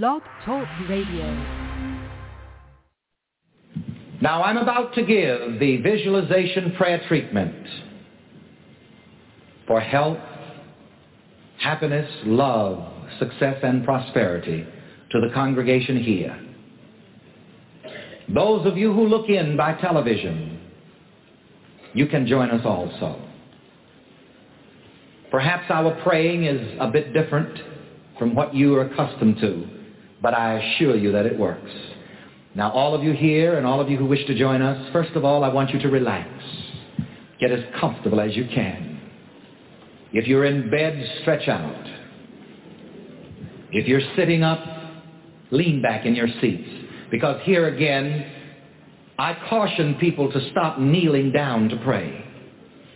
Blog Talk Radio. Now I'm about to give the visualization prayer treatment for health, happiness, love, success, and prosperity to the congregation here. Those of you who look in by television, you can join us also. Perhaps our praying is a bit different from what you are accustomed to, but I assure you that it works. Now, all of you here and all of you who wish to join us, first of all, I want you to relax. Get as comfortable as you can. If you're in bed, stretch out. If you're sitting up, lean back in your seats. Because here again, I caution people to stop kneeling down to pray.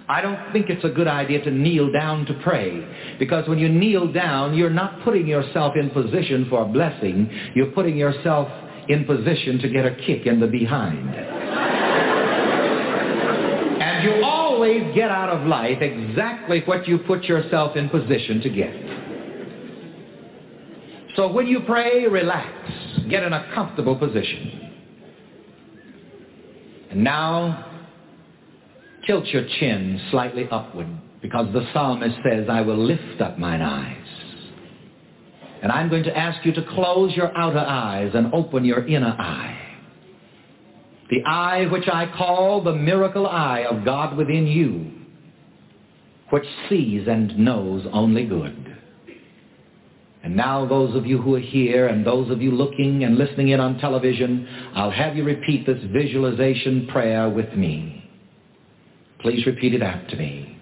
I don't think it's a good idea to kneel down to pray because when you kneel down, you're not putting yourself in position for a blessing. You're putting yourself in position to get a kick in the behind. and you always get out of life exactly what you put yourself in position to get. So when you pray, relax. Get in a comfortable position. And now, tilt your chin slightly upward because the psalmist says, I will lift up mine eyes. And I'm going to ask you to close your outer eyes and open your inner eye. The eye which I call the miracle eye of God within you, which sees and knows only good. And now those of you who are here and those of you looking and listening in on television, I'll have you repeat this visualization prayer with me. Please repeat it after me.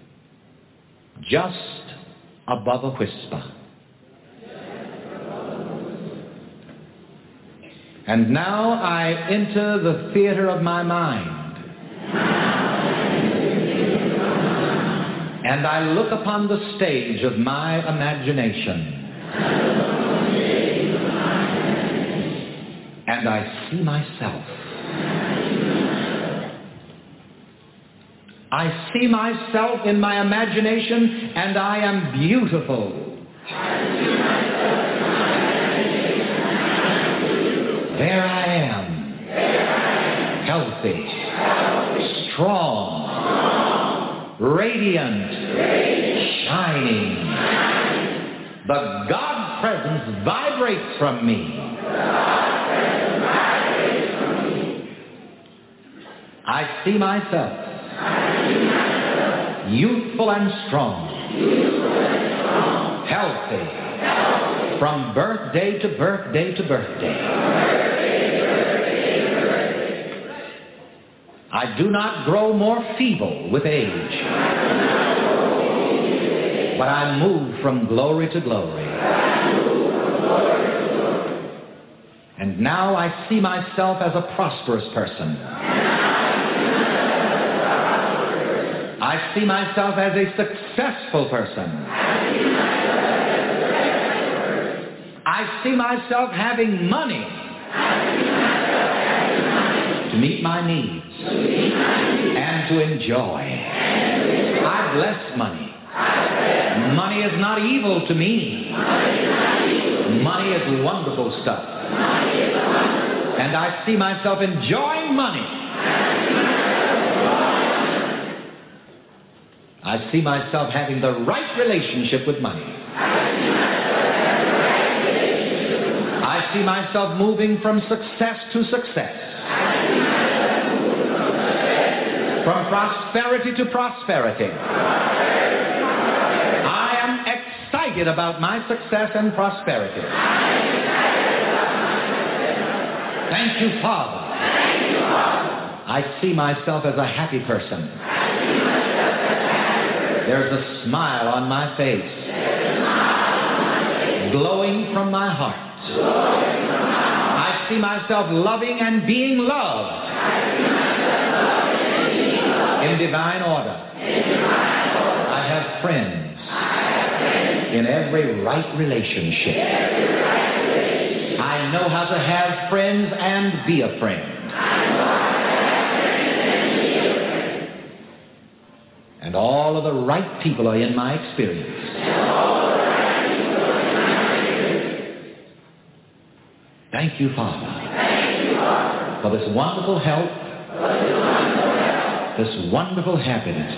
Just above a whisper. And now I enter the theater of my mind. And I look upon the stage of my imagination. And I see myself. I see myself in my imagination and I am beautiful. There I am. Healthy. Strong. Radiant. Shining. The God presence vibrates from me. I see myself youthful and strong, healthy, from birthday to birthday to birthday. I do not grow more feeble with age, but I move from glory to glory. And now I see myself as a prosperous person. I see myself as a successful person. I see myself having money to meet my needs and to enjoy. I bless money. Money is not evil to me. Money is wonderful stuff. And I see myself enjoying money I see myself having the right relationship with money. I see myself moving from success to success. From prosperity to prosperity. I am excited about my success and prosperity. Thank you, Father. I see myself as a happy person. There's a smile on my face. Glowing from my heart. I see myself loving and being loved. In divine order. I have friends. In every right relationship. I know how to have friends and be a friend. And all of the right people are in my experience. Thank you, Father, for this wonderful help, this wonderful happiness,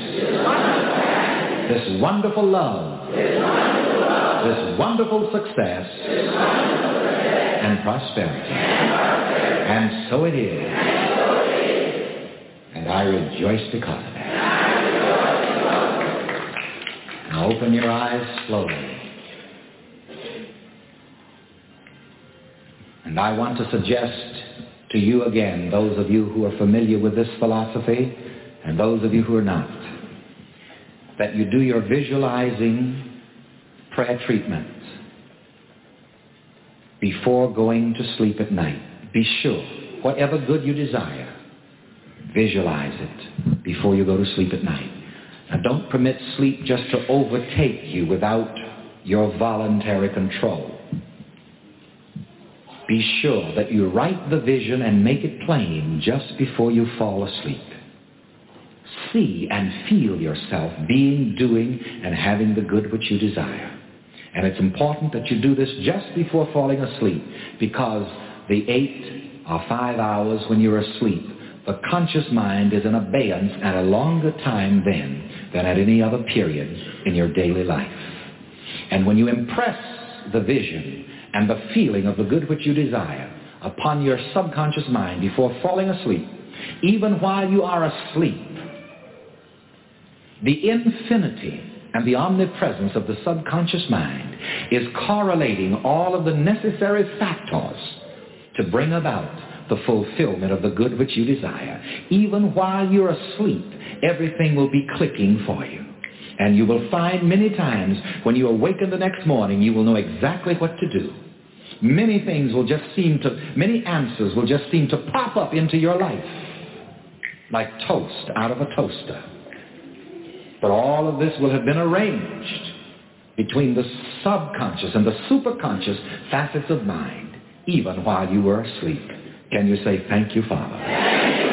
this wonderful love, this wonderful success, and prosperity. And so it is. And I rejoice because of it. Open your eyes slowly. And I want to suggest to you again, those of you who are familiar with this philosophy and those of you who are not, that you do your visualizing prayer treatment before going to sleep at night. Be sure, whatever good you desire, visualize it before you go to sleep at night. Now don't permit sleep just to overtake you without your voluntary control. Be sure that you write the vision and make it plain just before you fall asleep. See and feel yourself being, doing, and having the good which you desire. And it's important that you do this just before falling asleep because the eight or five hours when you're asleep, the conscious mind is in abeyance at a longer time then than at any other period in your daily life. And when you impress the vision and the feeling of the good which you desire upon your subconscious mind before falling asleep, even while you are asleep, the infinity and the omnipresence of the subconscious mind is correlating all of the necessary factors to bring about the fulfillment of the good which you desire. Even while you're asleep, everything will be clicking for you. And you will find many times when you awaken the next morning, you will know exactly what to do. Many things will just seem to, many answers will just seem to pop up into your life like toast out of a toaster. But all of this will have been arranged between the subconscious and the superconscious facets of mind, even while you were asleep. Can you say, thank you, Father?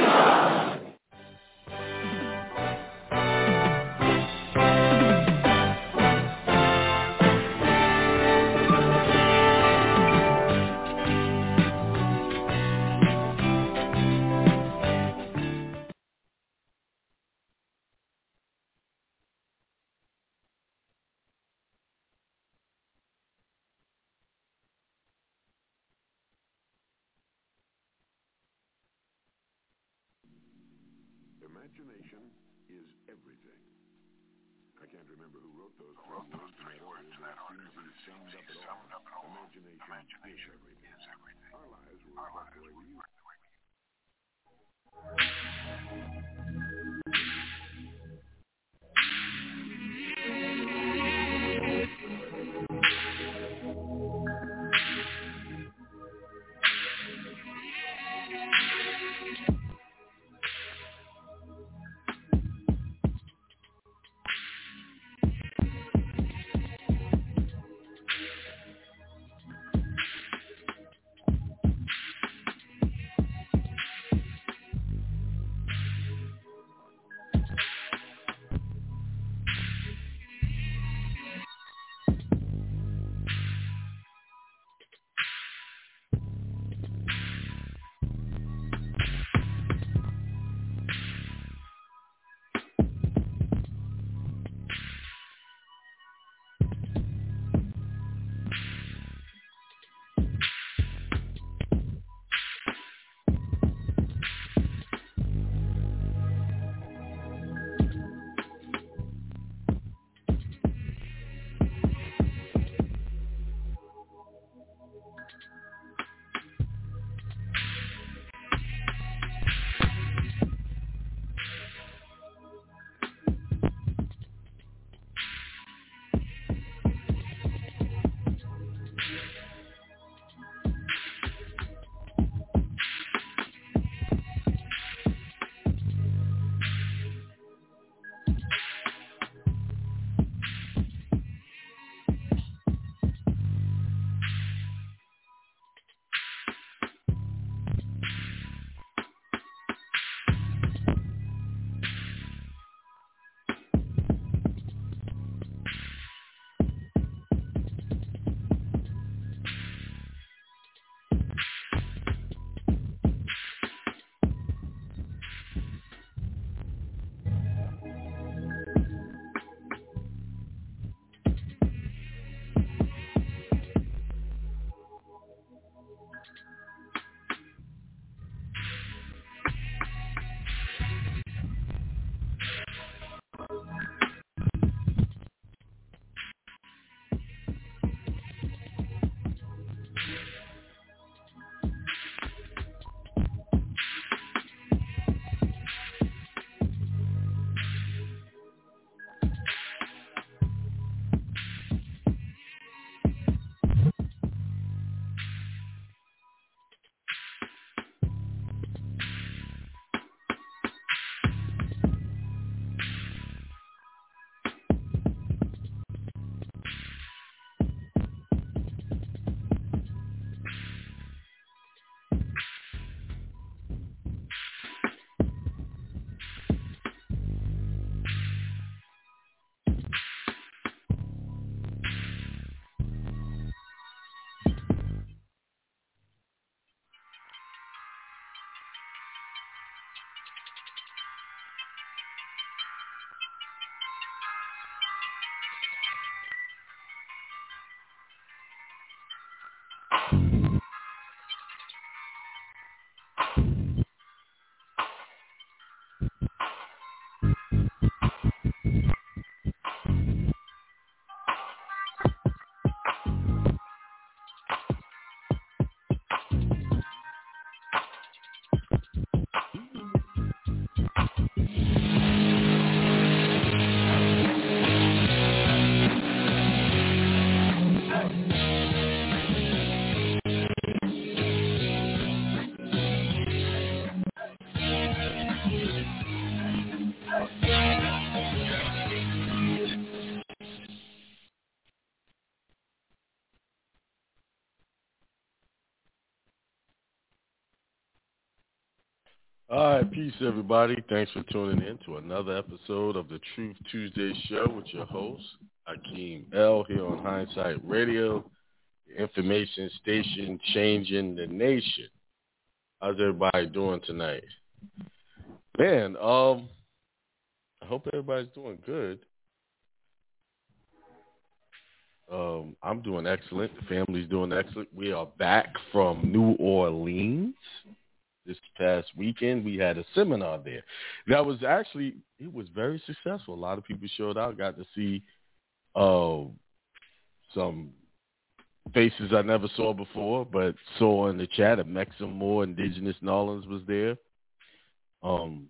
All right, peace, everybody. Thanks for tuning in to another episode of the Truth Tuesday Show with your host, Akiem El here on Hindsight Radio, the information station changing the nation. How's everybody doing tonight? Man, um, I hope everybody's doing good. Um, I'm doing excellent. The family's doing excellent. We are back from New Orleans this past weekend. We had a seminar there. That was actually it was very successful. A lot of people showed out. Got to see uh, some faces I never saw before, but saw in the chat. A Mexican more indigenous Nolans was there. Um,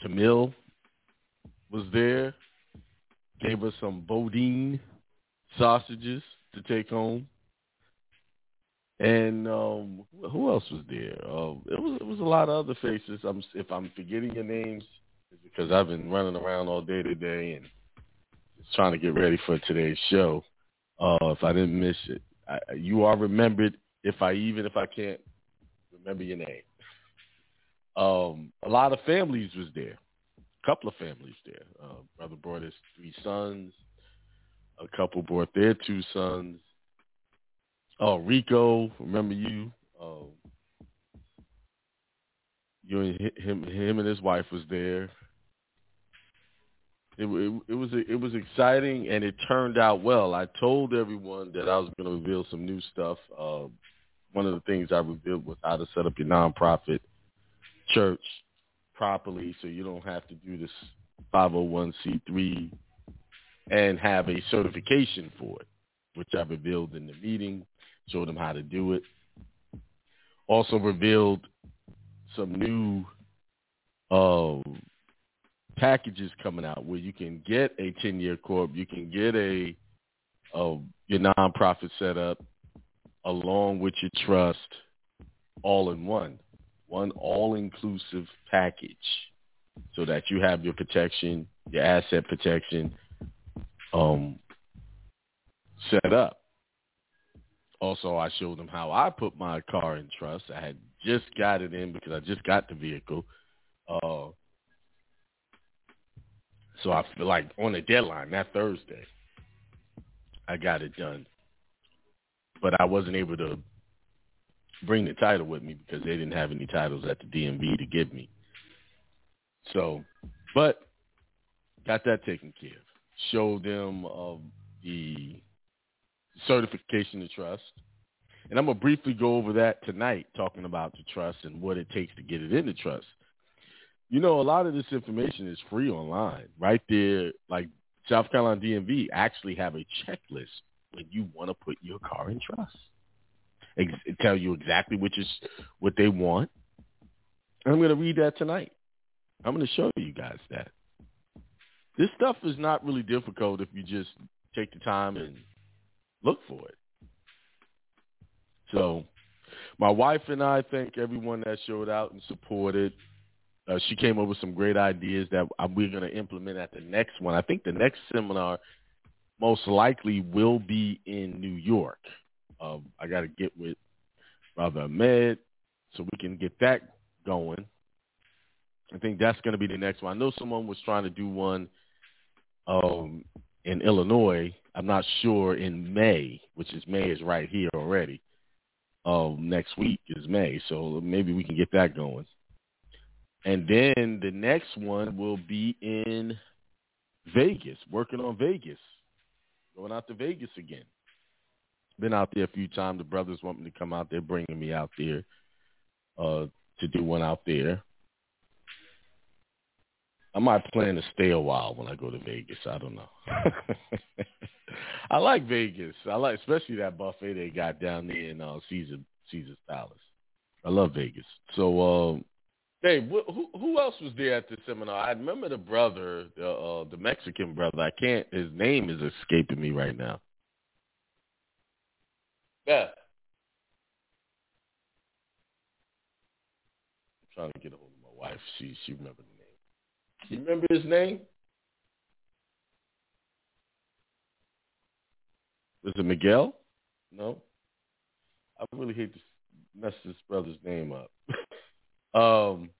Camille was there. Gave us some Boudin sausages to take home. And um, who else was there? Uh, it was it was a lot of other faces. I'm if I'm forgetting your names, it's because I've been running around all day today and trying to get ready for today's show. Uh, if I didn't miss it, I, you are remembered. If I even if I can't remember your name, um, a lot of families was there. A couple of families there. Uh, brother brought his three sons. A couple brought their two sons Oh, Rico, remember you? Oh, you and him, him and his wife was there. It, it, it was it was exciting and it turned out well. I told everyone that I was going to reveal some new stuff. Uh, one of the things I revealed was how to set up your nonprofit church properly, so you don't have to do this 501c3 and have a certification for it, which I revealed in the meeting showed them how to do it. Also revealed some new um, packages coming out where you can get a 10-year corp, you can get a, a your nonprofit set up along with your trust all in one, one all-inclusive package so that you have your protection, your asset protection um, set up. Also, I showed them how I put my car in trust. I had just got it in because I just got the vehicle. Uh, so I feel like on the deadline, that Thursday, I got it done. But I wasn't able to bring the title with me because they didn't have any titles at the DMV to give me. So, but got that taken care of. Showed them uh, the certification of trust. And I'm going to briefly go over that tonight, talking about the trust and what it takes to get it into trust. You know, a lot of this information is free online. Right there, like South Carolina DMV actually have a checklist when you want to put your car in trust. It tell you exactly which is what they want. I'm going to read that tonight. I'm going to show you guys that. This stuff is not really difficult if you just take the time and look for it. So my wife and I thank everyone that showed out and supported. Uh, she came up with some great ideas that we're going to implement at the next one. I think the next seminar most likely will be in New York. Um, I got to get with Brother Ahmed so we can get that going. I think that's going to be the next one. I know someone was trying to do one um, in Illinois. I'm not sure in May, which is May is right here already. Um, next week is May, so maybe we can get that going. And then the next one will be in Vegas, working on Vegas, going out to Vegas again. Been out there a few times. The brothers want me to come out there, bringing me out there uh, to do one out there. I might plan to stay a while when I go to Vegas. I don't know. I like Vegas. I like especially that buffet they got down there in uh, Caesar Caesar's Palace. I love Vegas. So, um, hey, wh- who who else was there at the seminar? I remember the brother, the uh, the Mexican brother. I can't. His name is escaping me right now. Yeah. I'm trying to get a hold of my wife. She she remembered you remember his name? Was it Miguel? No. I really hate to mess this brother's name up. Um,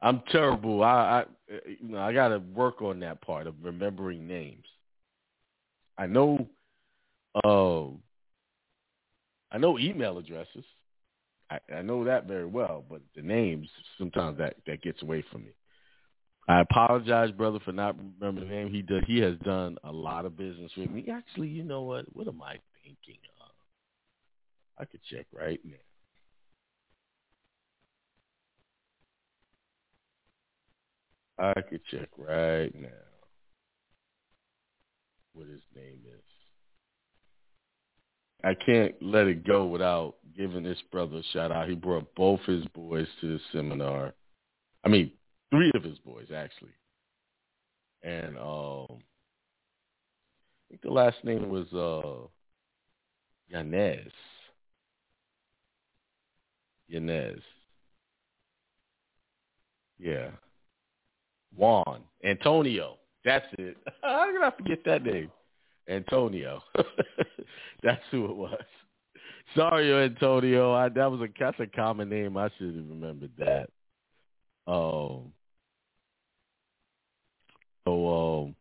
I'm terrible. I, I you know I got to work on that part of remembering names. I know, um, I know email addresses. I, I know that very well, but the names sometimes that that gets away from me. I apologize, brother, for not remembering the name. He did. He has done a lot of business with me. Actually, you know what? What am I thinking of? I could check right now. I could check right now what his name is. I can't let it go without giving this brother a shout out. He brought both his boys to the seminar. I mean, three of his boys actually. And um I think the last name was uh Yanez. Yanez. Yeah. Juan. Antonio. That's it. How did I forget that name? Antonio. that's who it was. Sorry, Antonio. I, that was a that's a common name. I should have remembered that. Um. So um.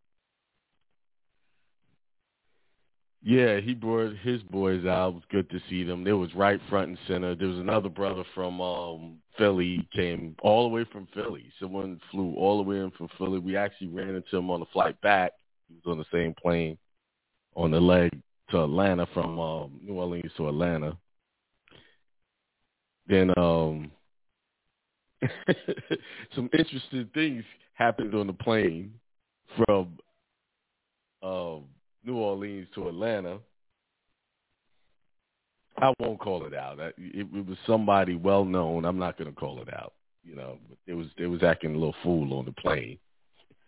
Yeah, he brought his boys out. It was good to see them. They was right front and center. There was another brother from um Philly came all the way from Philly. Someone flew all the way in from Philly. We actually ran into him on the flight back. He was on the same plane on the leg to Atlanta from um, New Orleans to Atlanta. Then um some interesting things happened on the plane from um New Orleans to Atlanta. I won't call it out. It, it was somebody well known. I'm not going to call it out. You know, but it was it was acting a little fool on the plane.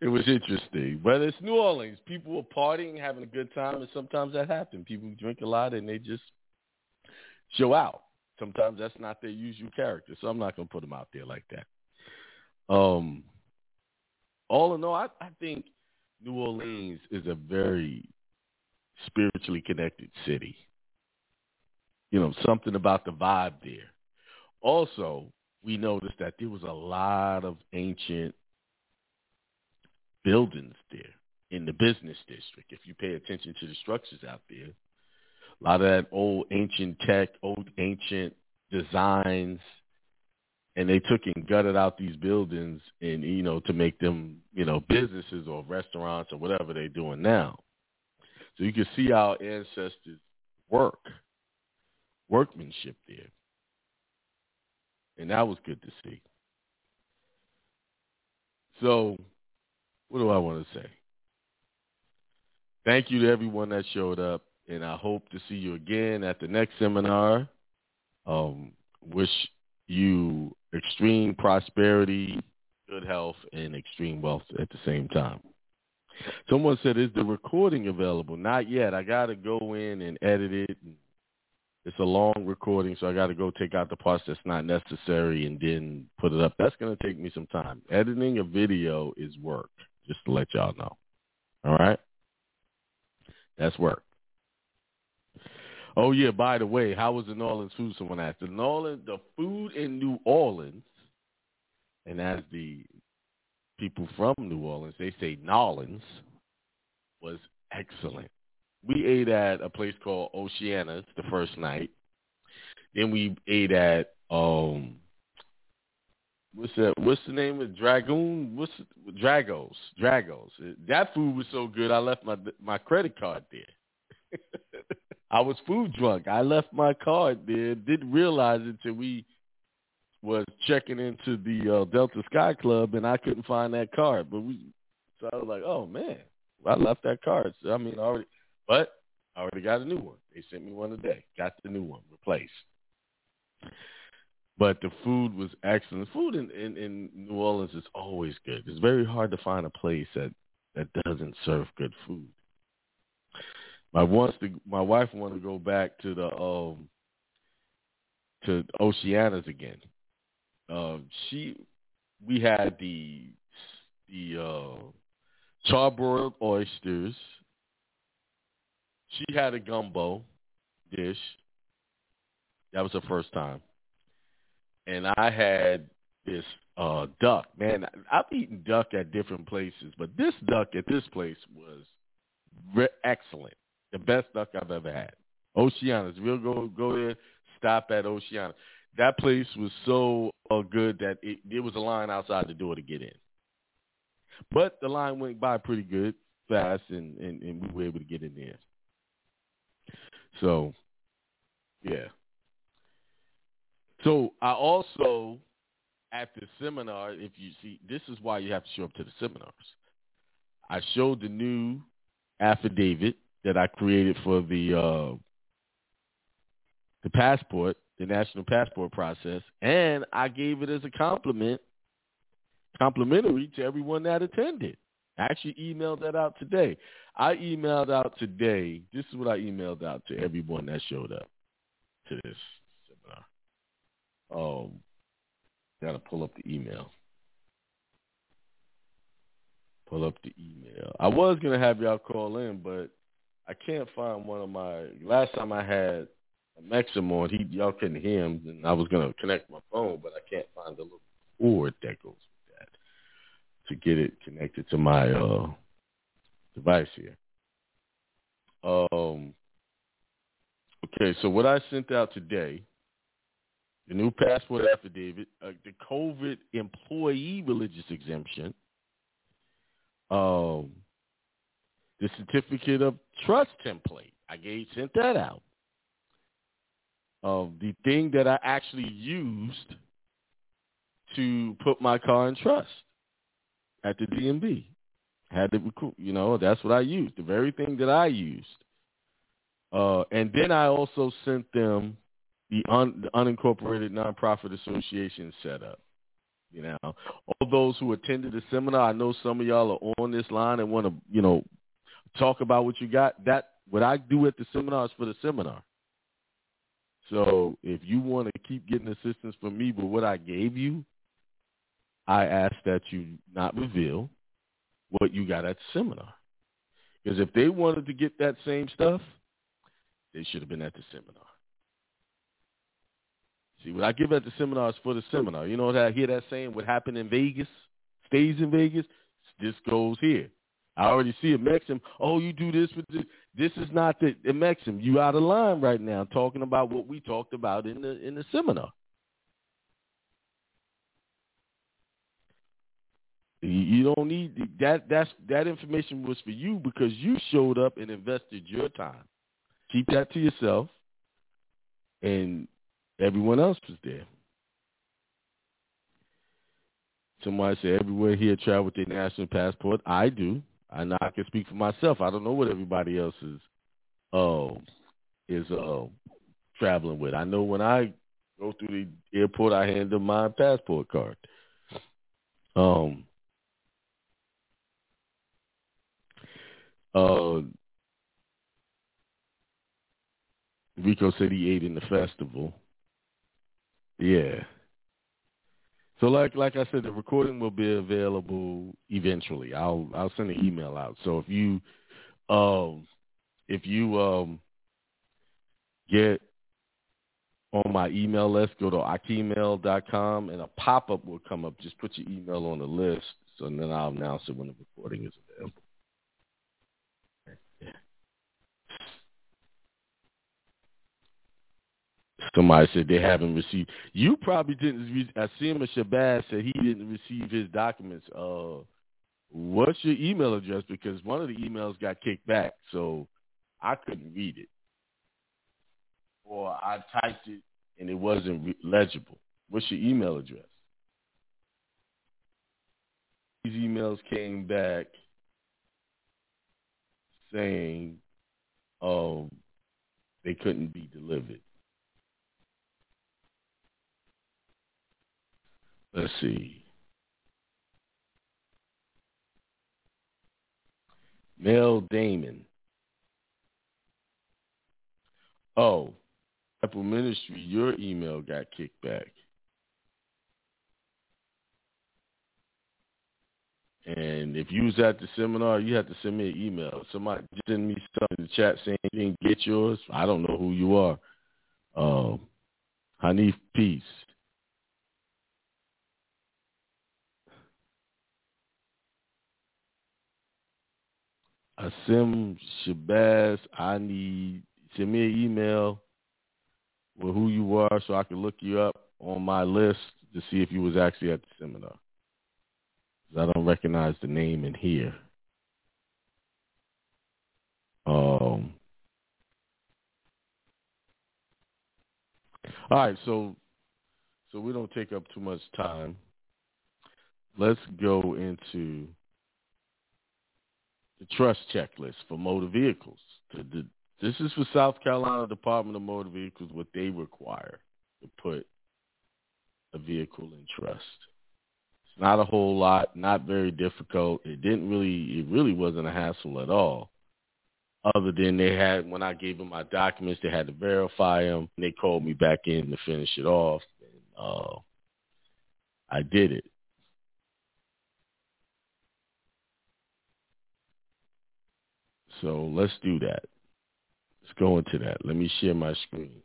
it was interesting, but it's New Orleans. People were partying, having a good time, and sometimes that happens. People drink a lot and they just show out. Sometimes that's not their usual character, so I'm not going to put them out there like that. Um, all in all, I, I think New Orleans is a very spiritually connected city. You know, something about the vibe there. Also, we noticed that there was a lot of ancient buildings there in the business district. If you pay attention to the structures out there, a lot of that old ancient tech, old ancient designs, and they took and gutted out these buildings and you know to make them you know businesses or restaurants or whatever they're doing now. So you can see our ancestors work, workmanship there, and that was good to see. So, what do I want to say? Thank you to everyone that showed up, and I hope to see you again at the next seminar. Um, wish you extreme prosperity, good health, and extreme wealth at the same time. Someone said, is the recording available? Not yet. I got to go in and edit it. It's a long recording, so I got to go take out the parts that's not necessary and then put it up. That's going to take me some time. Editing a video is work, just to let y'all know. All right? That's work. Oh yeah, by the way, how was the New Orleans food? Someone asked. The New Orleans, the food in New Orleans, and as the people from New Orleans, they say Nolans, was excellent. We ate at a place called Oceana's the first night. Then we ate at um what's that what's the name of Dragoon? What's Dragos. Dragos. That food was so good I left my my credit card there. I was food drunk. I left my card there. Didn't realize it until we was checking into the uh, Delta Sky Club, and I couldn't find that card. But we, so I was like, oh man, I left that card. So I mean, already, but I already got a new one. They sent me one today. Got the new one replaced. But the food was excellent. Food in, in, in New Orleans is always good. It's very hard to find a place that that doesn't serve good food. My wants to my wife wanted to go back to the um to Oceana's again. Uh, she we had the the uh charbroiled oysters. She had a gumbo dish. That was her first time. and I had this uh duck. Man, I've eaten duck at different places, but this duck at this place was re- excellent. The best duck I've ever had. Oceana's. We'll go go there, stop at Oceana. That place was so uh, good that it, it was a line outside the door to get in. But the line went by pretty good, fast, and, and, and we were able to get in there. So, yeah. So I also at the seminar, if you see, this is why you have to show up to the seminars. I showed the new affidavit that I created for the uh, the passport, the national passport process, and I gave it as a compliment, complimentary to everyone that attended. I actually emailed that out today. I emailed out today. This is what I emailed out to everyone that showed up to this seminar. Um, got to pull up the email. Pull up the email. I was gonna have y'all call in, but I can't find one of my. Last time I had a Maxim on, he y'all couldn't hear him, and I was gonna connect my phone, but I can't find the little cord that goes with that to get it connected to my uh device here. Um. Okay, so what I sent out today the new passport affidavit, uh, the COVID employee religious exemption, um, the certificate of trust template. I gave sent that out. Um, the thing that I actually used to put my car in trust at the DMV. Had to recruit, you know, that's what I used. The very thing that I used. Uh, and then I also sent them the, un, the unincorporated nonprofit association set up. You know, all those who attended the seminar, I know some of y'all are on this line and want to, you know, talk about what you got. That what I do at the seminar is for the seminar. So if you want to keep getting assistance from me with what I gave you, I ask that you not reveal what you got at the seminar. Because if they wanted to get that same stuff, they should have been at the seminar. See, what I give at the seminars for the seminar. You know what I hear that saying? What happened in Vegas stays in Vegas. This goes here. I already see a Maxim. Oh, you do this with this. This is not the, the Maxim. You out of line right now, talking about what we talked about in the in the seminar. You don't need that. That's that information was for you because you showed up and invested your time. Keep that to yourself, and Everyone else was there. Somebody said everywhere here travel with their national passport. I do. I know I can speak for myself. I don't know what everybody else is uh, is uh, traveling with. I know when I go through the airport, I hand them my passport card. Um, uh, Rico said he ate in the festival. Yeah. So like like I said, the recording will be available eventually. I'll I'll send an email out. So if you um if you um get on my email list, go to akiemel.com and a pop up will come up. Just put your email on the list so and then I'll announce it when the recording is available. Somebody said they haven't received. You probably didn't. Re- Asima Shabazz said he didn't receive his documents. Uh, what's your email address? Because one of the emails got kicked back, so I couldn't read it, or I typed it and it wasn't re- legible. What's your email address? These emails came back saying um, they couldn't be delivered. Let's see. Mel Damon. Oh, Apple Ministry, your email got kicked back. And if you was at the seminar, you had to send me an email. Somebody send me stuff in the chat saying you didn't get yours. I don't know who you are. Um, Hanif Peace. Asim Shabazz, I need send me an email with who you are so I can look you up on my list to see if you was actually at the seminar. Cause I don't recognize the name in here. Um, all right, so so we don't take up too much time. Let's go into the trust checklist for motor vehicles. This is for South Carolina Department of Motor Vehicles, what they require to put a vehicle in trust. It's not a whole lot, not very difficult. It didn't really, it really wasn't a hassle at all. Other than they had, when I gave them my documents, they had to verify them. They called me back in to finish it off. And, uh, I did it. So let's do that. Let's go into that. Let me share my screen.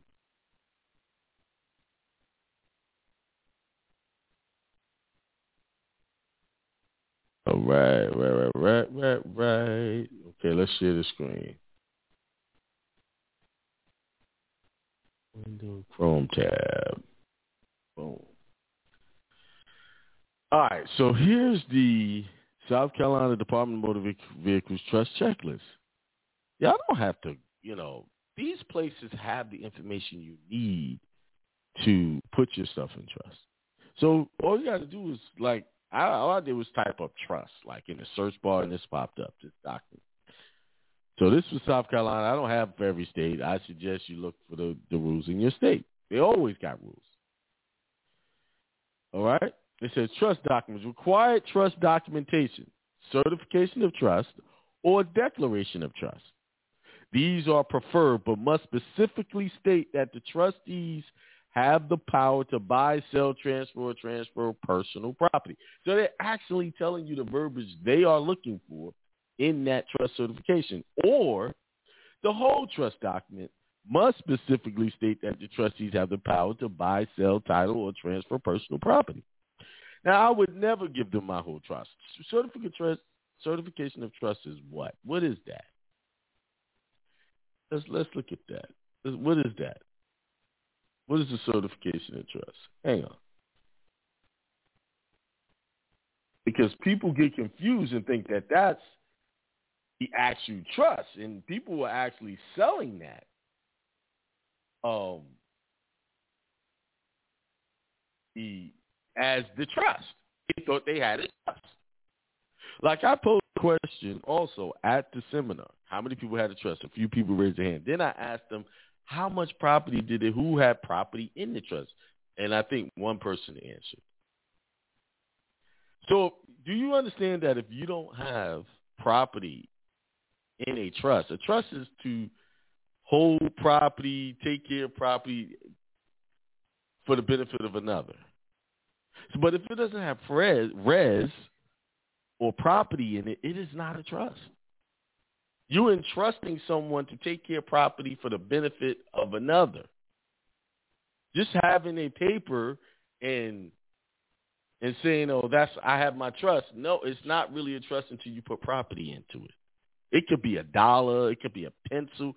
All right, right, right, right, right, right. Okay, let's share the screen. Window Chrome tab. Boom. All right, so here's the South Carolina Department of Motor Vehicles Trust Checklist. Y'all don't have to, you know, these places have the information you need to put your stuff in trust. So all you got to do is like I, all I did was type up trust, like in the search bar, and this popped up, this document. So this was South Carolina. I don't have for every state. I suggest you look for the, the rules in your state. They always got rules. All right? It says trust documents, required trust documentation, certification of trust, or declaration of trust. These are preferred, but must specifically state that the trustees have the power to buy, sell, transfer, or transfer personal property. So they're actually telling you the verbiage they are looking for in that trust certification. Or the whole trust document must specifically state that the trustees have the power to buy, sell, title, or transfer personal property. Now, I would never give them my whole trust. trust certification of trust is what? What is that? Let's let's look at that. What is that? What is the certification of trust? Hang on. Because people get confused and think that that's the actual trust, and people are actually selling that. Um, the as the trust. They thought they had a trust. Like I posed a question also at the seminar. How many people had a trust? A few people raised their hand. Then I asked them how much property did it, who had property in the trust? And I think one person answered. So do you understand that if you don't have property in a trust, a trust is to hold property, take care of property for the benefit of another. But if it doesn't have res, res or property in it, it is not a trust. You're entrusting someone to take care of property for the benefit of another. Just having a paper and and saying, "Oh, that's I have my trust." No, it's not really a trust until you put property into it. It could be a dollar, it could be a pencil.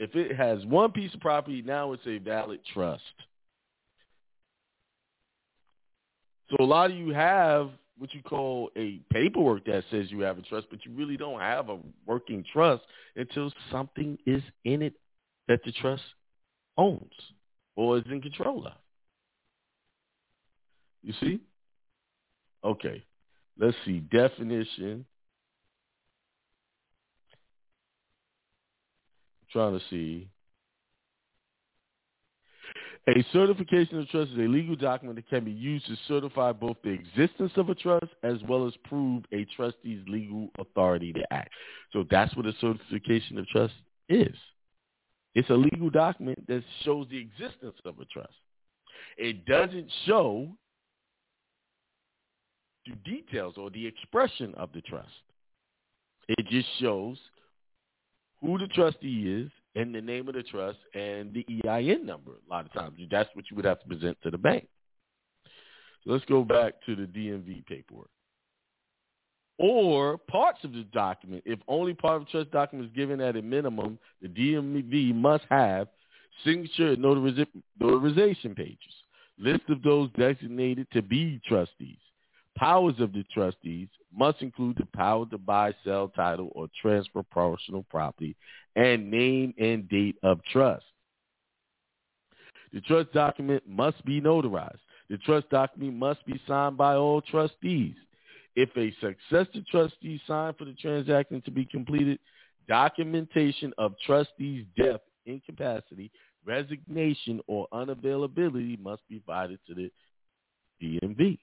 If it has one piece of property, now it's a valid trust. So a lot of you have what you call a paperwork that says you have a trust, but you really don't have a working trust until something is in it that the trust owns or is in control of. You see? Okay. Let's see. Definition. I'm trying to see. A certification of trust is a legal document that can be used to certify both the existence of a trust as well as prove a trustee's legal authority to act. So that's what a certification of trust is. It's a legal document that shows the existence of a trust. It doesn't show the details or the expression of the trust. It just shows who the trustee is and the name of the trust and the EIN number. A lot of times, that's what you would have to present to the bank. So let's go back to the DMV paperwork. or parts of the document. If only part of the trust document is given at a minimum, the DMV must have signature and notarization pages, list of those designated to be trustees. Powers of the trustees must include the power to buy, sell, title, or transfer personal property, and name and date of trust. The trust document must be notarized. The trust document must be signed by all trustees. If a successor trustee signed for the transaction to be completed, documentation of trustee's death, incapacity, resignation, or unavailability must be provided to the DMV.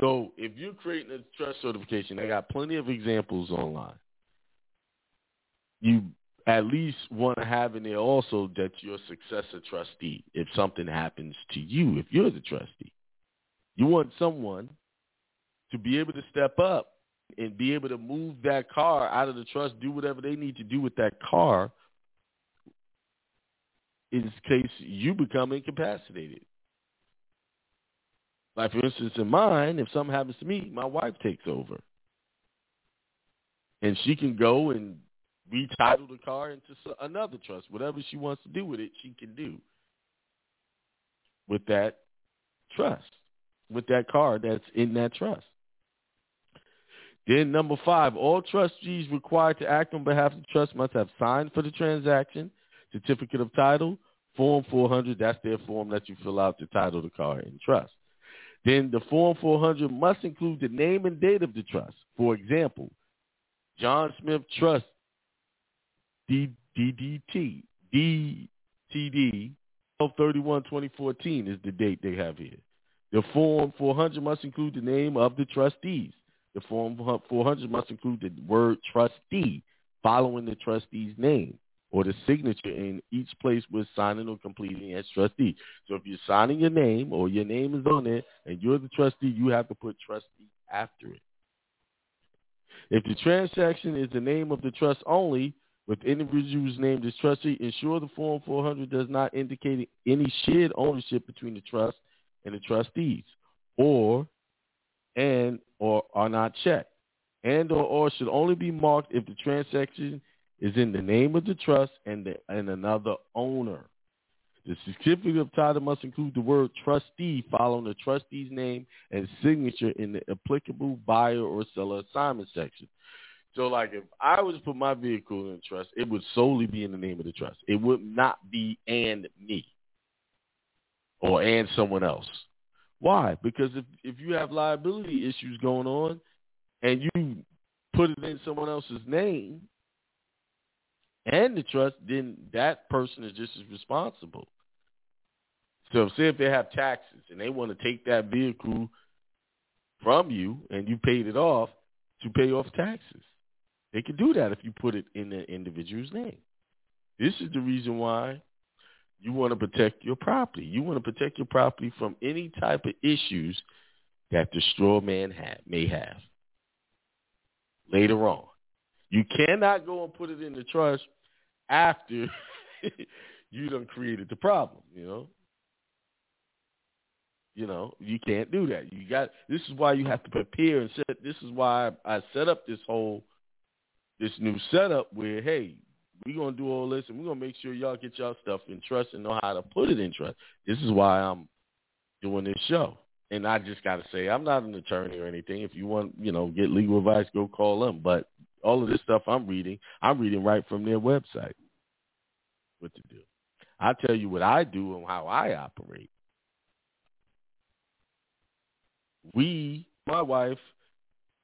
So if you're creating a trust certification, I got plenty of examples online. You at least want to have in there also that you're a successor trustee if something happens to you, if you're the trustee. You want someone to be able to step up and be able to move that car out of the trust, do whatever they need to do with that car in case you become incapacitated. Like for instance, in mine, if something happens to me, my wife takes over, and she can go and retitle the car into another trust. Whatever she wants to do with it, she can do with that trust, with that car that's in that trust. Then number five, all trustees required to act on behalf of the trust must have signed for the transaction, certificate of title, Form 400, that's their form that you fill out to title the car in trust. Then the Form 400 must include the name and date of the trust. For example, John Smith Trust, DDT, DTD, 1231-2014 is the date they have here. The Form 400 must include the name of the trustees. The Form 400 must include the word trustee following the trustee's name or the signature in each place we're signing or completing as trustee. So if you're signing your name or your name is on it and you're the trustee, you have to put trustee after it. If the transaction is the name of the trust only, with individuals named as trustee, ensure the Form 400 does not indicate any shared ownership between the trust and the trustees, or and or are not checked, and or, or should only be marked if the transaction is in the name of the trust and, the, and another owner. The certificate of title must include the word trustee following the trustee's name and signature in the applicable buyer or seller assignment section. So like if I was to put my vehicle in trust, it would solely be in the name of the trust. It would not be and me or and someone else. Why? Because if if you have liability issues going on and you put it in someone else's name, and the trust, then that person is just as responsible. So say if they have taxes and they want to take that vehicle from you and you paid it off to pay off taxes. They can do that if you put it in the individual's name. This is the reason why you want to protect your property. You want to protect your property from any type of issues that the straw man ha- may have later on. You cannot go and put it in the trust after you done created the problem, you know. You know, you can't do that. You got this is why you have to prepare and set this is why I set up this whole this new setup where hey, we're gonna do all this and we're gonna make sure y'all get y'all stuff in trust and know how to put it in trust. This is why I'm doing this show. And I just gotta say, I'm not an attorney or anything. If you want, you know, get legal advice, go call them. But all of this stuff I'm reading, I'm reading right from their website. What to do. I tell you what I do and how I operate. We, my wife,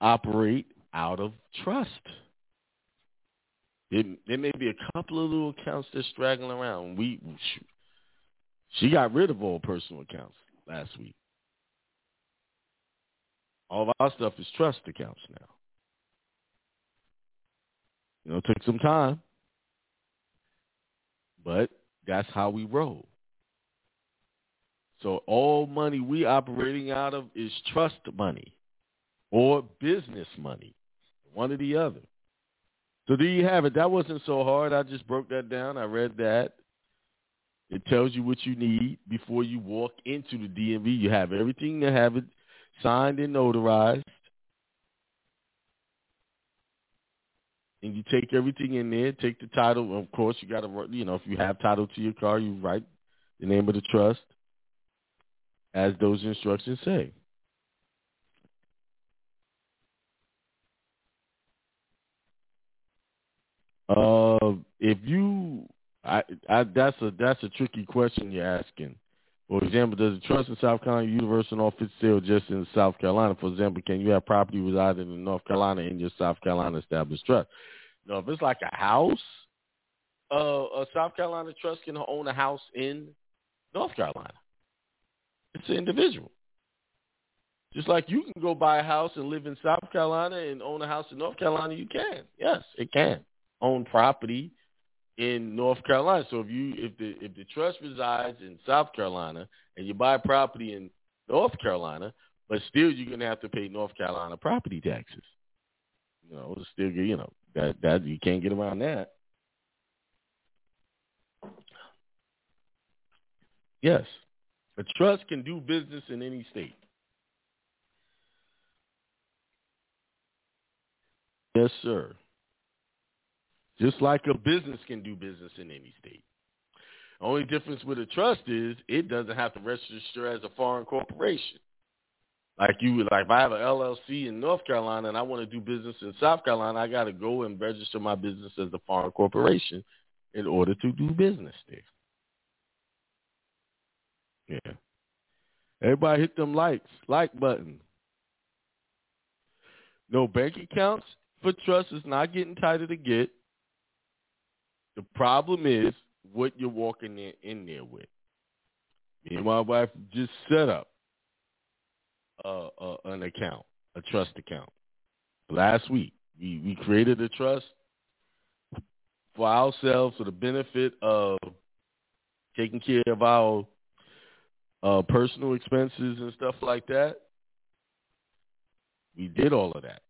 operate out of trust. It, there may be a couple of little accounts that's straggling around. We, she got rid of all personal accounts last week. All of our stuff is trust accounts now. You know, it took some time, but that's how we roll. So all money we operating out of is trust money or business money, one or the other. So there you have it. That wasn't so hard. I just broke that down. I read that. It tells you what you need before you walk into the DMV. You have everything to have it signed and notarized and you take everything in there, take the title. Of course, you got to, you know, if you have title to your car, you write the name of the trust as those instructions say. Uh, if you, I, I, that's a that's a tricky question you're asking. For example, does the trust in South Carolina universal all fit sale just in South Carolina? For example, can you have property residing in North Carolina in your South Carolina established trust? No, if it's like a house, uh, a South Carolina trust can own a house in North Carolina. It's an individual. Just like you can go buy a house and live in South Carolina and own a house in North Carolina, you can. Yes, it can own property in North Carolina. So if you if the if the trust resides in South Carolina and you buy property in North Carolina, but still you're gonna have to pay North Carolina property taxes. You know, still you know that that you can't get around that. Yes, a trust can do business in any state. Yes, sir. Just like a business can do business in any state. Only difference with a trust is it doesn't have to register as a foreign corporation. Like you, like if I have an LLC in North Carolina and I want to do business in South Carolina, I got to go and register my business as a foreign corporation in order to do business there. Yeah. Everybody hit them likes, like button. No bank accounts for trust is not getting tighter to get. The problem is what you're walking in, in there with. Me and my wife just set up uh, uh, an account, a trust account. Last week, we, we created a trust for ourselves for the benefit of taking care of our uh, personal expenses and stuff like that. We did all of that.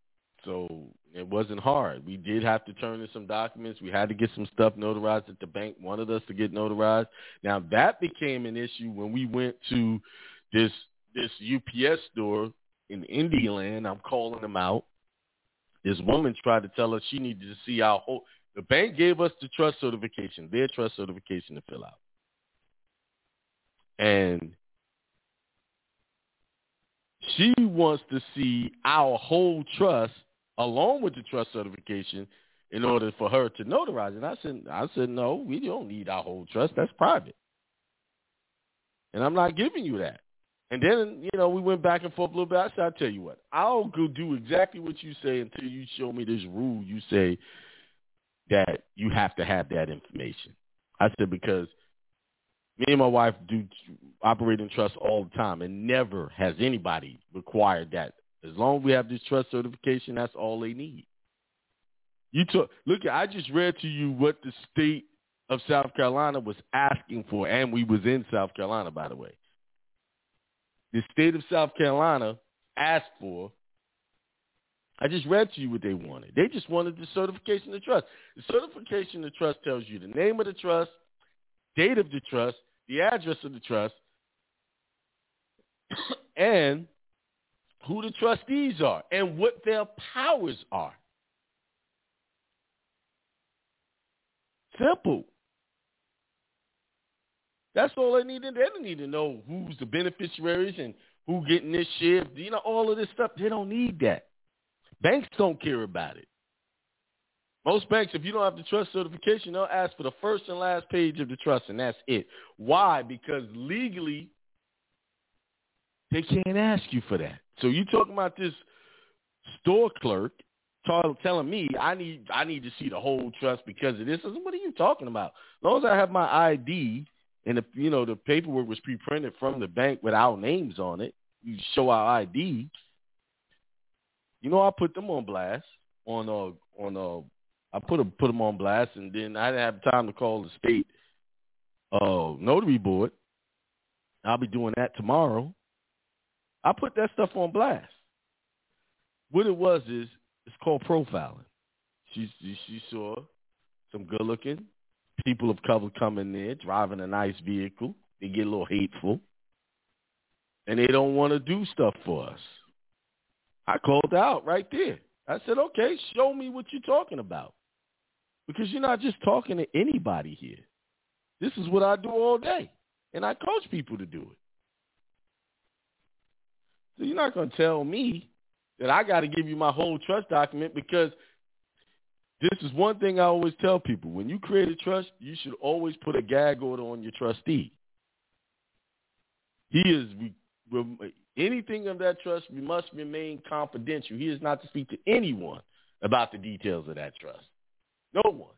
So it wasn't hard. We did have to turn in some documents. We had to get some stuff notarized that the bank wanted us to get notarized. Now that became an issue when we went to this this UPS store in Indian Land. I'm calling them out. This woman tried to tell us she needed to see our whole. The bank gave us the trust certification, their trust certification to fill out, and she wants to see our whole trust along with the trust certification in order for her to notarize it. I said, I said, no, we don't need our whole trust. That's private. And I'm not giving you that. And then, you know, we went back and forth a little bit. I said, I'll tell you what, I'll go do exactly what you say until you show me this rule you say that you have to have that information. I said, because me and my wife do operate in trust all the time, and never has anybody required that as long as we have this trust certification, that's all they need. You took look. I just read to you what the state of South Carolina was asking for, and we was in South Carolina, by the way. The state of South Carolina asked for. I just read to you what they wanted. They just wanted the certification of the trust. The certification of the trust tells you the name of the trust, date of the trust, the address of the trust, and who the trustees are, and what their powers are. Simple. That's all they need. They don't need to know who's the beneficiaries and who getting this share. You know, all of this stuff. They don't need that. Banks don't care about it. Most banks, if you don't have the trust certification, they'll ask for the first and last page of the trust, and that's it. Why? Because legally, they can't ask you for that. So you talking about this store clerk telling me I need I need to see the whole trust because of this? What are you talking about? As long as I have my ID and the you know the paperwork was pre-printed from the bank with our names on it, you show our ID. You know I put them on blast on uh on uh I put them put them on blast and then I didn't have time to call the state uh notary board. I'll be doing that tomorrow. I put that stuff on blast. What it was is it's called profiling. She she saw some good looking people of color coming there driving a nice vehicle. They get a little hateful, and they don't want to do stuff for us. I called out right there. I said, "Okay, show me what you're talking about." because you're not just talking to anybody here. This is what I do all day, and I coach people to do it. So you're not going to tell me that I got to give you my whole trust document because this is one thing I always tell people. When you create a trust, you should always put a gag order on your trustee. He is anything of that trust must remain confidential. He is not to speak to anyone about the details of that trust. No one.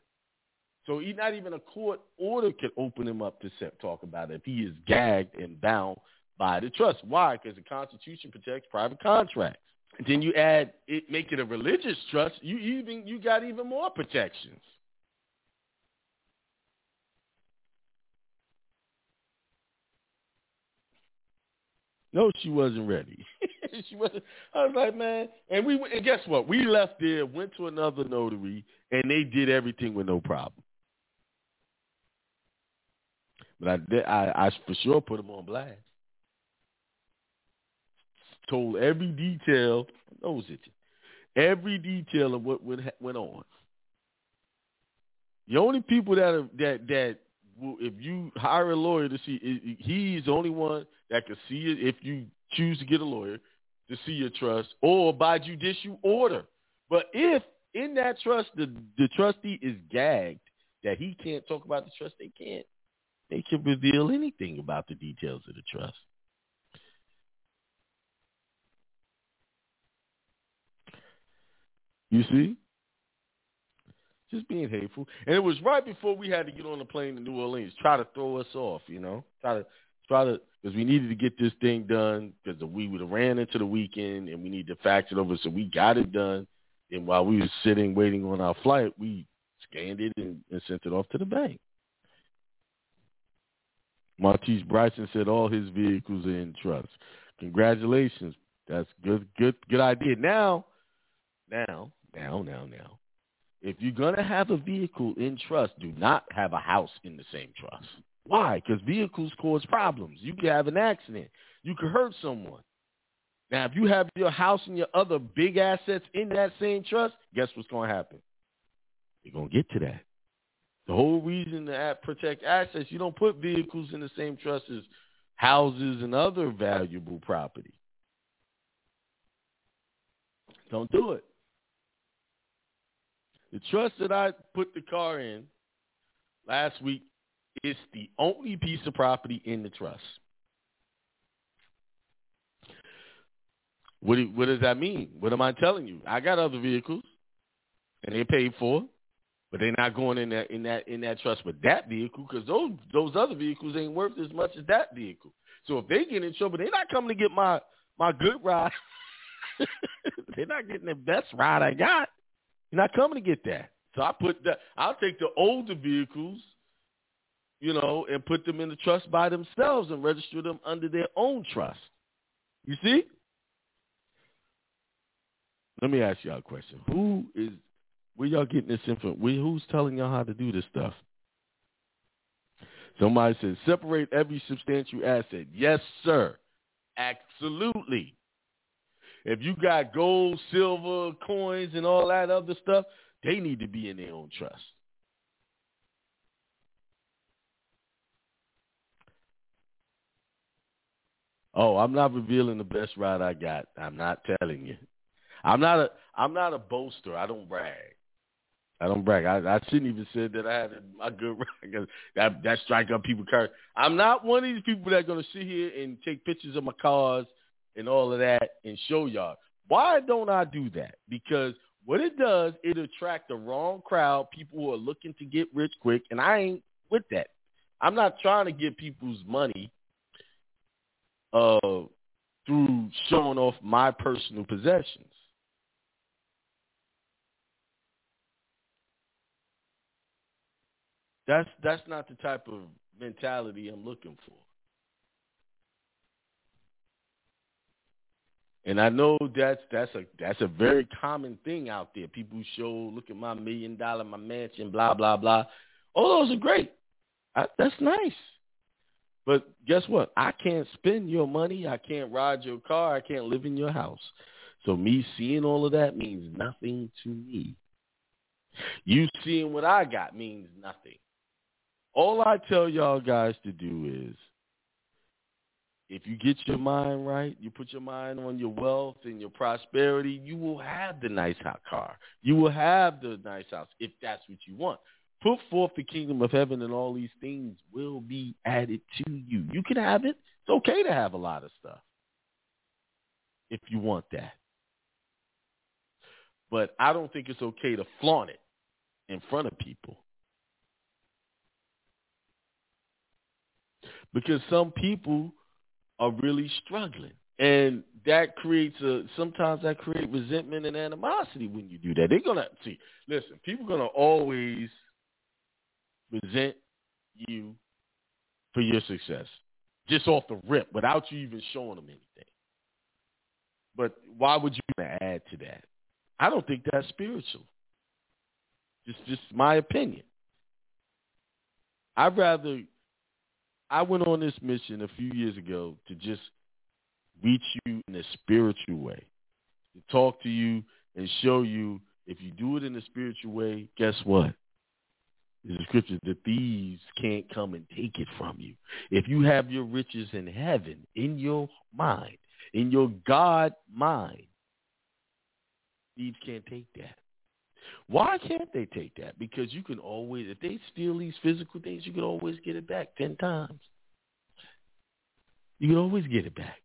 So he, not even a court order could open him up to talk about it if he is gagged and bound by the trust. Why? Because the Constitution protects private contracts. Then you add it, make it a religious trust. You even you got even more protections. No, she wasn't ready. she wasn't. I was like, man, and we and guess what? We left there, went to another notary, and they did everything with no problem. But I I, I for sure put them on blast. Told every detail, nose it, every detail of what went went on. The only people that are, that that if you hire a lawyer to see, he's the only one that can see it if you choose to get a lawyer to see your trust or by judicial order. But if in that trust the the trustee is gagged that he can't talk about the trust, they can't. They can reveal anything about the details of the trust. You see? Just being hateful. And it was right before we had to get on the plane to New Orleans, try to throw us off, you know? Try to try to because we needed to get this thing done because we would have ran into the weekend and we need to fax it over. So we got it done. And while we were sitting waiting on our flight, we scanned it and, and sent it off to the bank. Martise Bryson said all his vehicles are in trust. Congratulations. That's good good good idea. Now, now, now, now, now. If you're gonna have a vehicle in trust, do not have a house in the same trust. Why? Because vehicles cause problems. You could have an accident. You could hurt someone. Now, if you have your house and your other big assets in that same trust, guess what's going to happen? You're going to get to that. The whole reason to protect assets, you don't put vehicles in the same trust as houses and other valuable property. Don't do it. The trust that I put the car in last week is the only piece of property in the trust. What, what does that mean? What am I telling you? I got other vehicles, and they paid for, but they're not going in that in that in that trust with that vehicle because those those other vehicles ain't worth as much as that vehicle. So if they get in trouble, they're not coming to get my my good ride. they're not getting the best ride I got. You're not coming to get that. So I put that. I'll take the older vehicles you know, and put them in the trust by themselves and register them under their own trust. You see? Let me ask y'all a question. Who is where y'all getting this info? Who's telling y'all how to do this stuff? Somebody says separate every substantial asset. Yes, sir. Absolutely. If you got gold, silver, coins, and all that other stuff, they need to be in their own trust. Oh, I'm not revealing the best ride I got. I'm not telling you. I'm not a I'm not a boaster. I don't brag. I don't brag. I, I shouldn't even say that I had a, a good ride. That that strike up people car. I'm not one of these people that are gonna sit here and take pictures of my cars and all of that and show y'all. Why don't I do that? Because what it does, it attract the wrong crowd, people who are looking to get rich quick, and I ain't with that. I'm not trying to get people's money uh, through showing off my personal possessions. That's that's not the type of mentality I'm looking for. And I know that's that's a that's a very common thing out there. People show, look at my million dollar, my mansion, blah blah blah. All those are great. I, that's nice. But guess what? I can't spend your money. I can't ride your car. I can't live in your house. So me seeing all of that means nothing to me. You seeing what I got means nothing. All I tell y'all guys to do is if you get your mind right, you put your mind on your wealth and your prosperity, you will have the nice hot car. You will have the nice house if that's what you want. Put forth the kingdom of heaven and all these things will be added to you. You can have it. It's okay to have a lot of stuff if you want that. But I don't think it's okay to flaunt it in front of people. Because some people are really struggling. And that creates a sometimes that creates resentment and animosity when you do that. They're gonna see, listen, people are gonna always resent you for your success. Just off the rip without you even showing them anything. But why would you add to that? I don't think that's spiritual. Just just my opinion. I'd rather I went on this mission a few years ago to just reach you in a spiritual way. To talk to you and show you if you do it in a spiritual way, guess what? A scripture, the thieves can't come and take it from you. If you have your riches in heaven, in your mind, in your God mind, thieves can't take that. Why can't they take that? Because you can always, if they steal these physical things, you can always get it back 10 times. You can always get it back.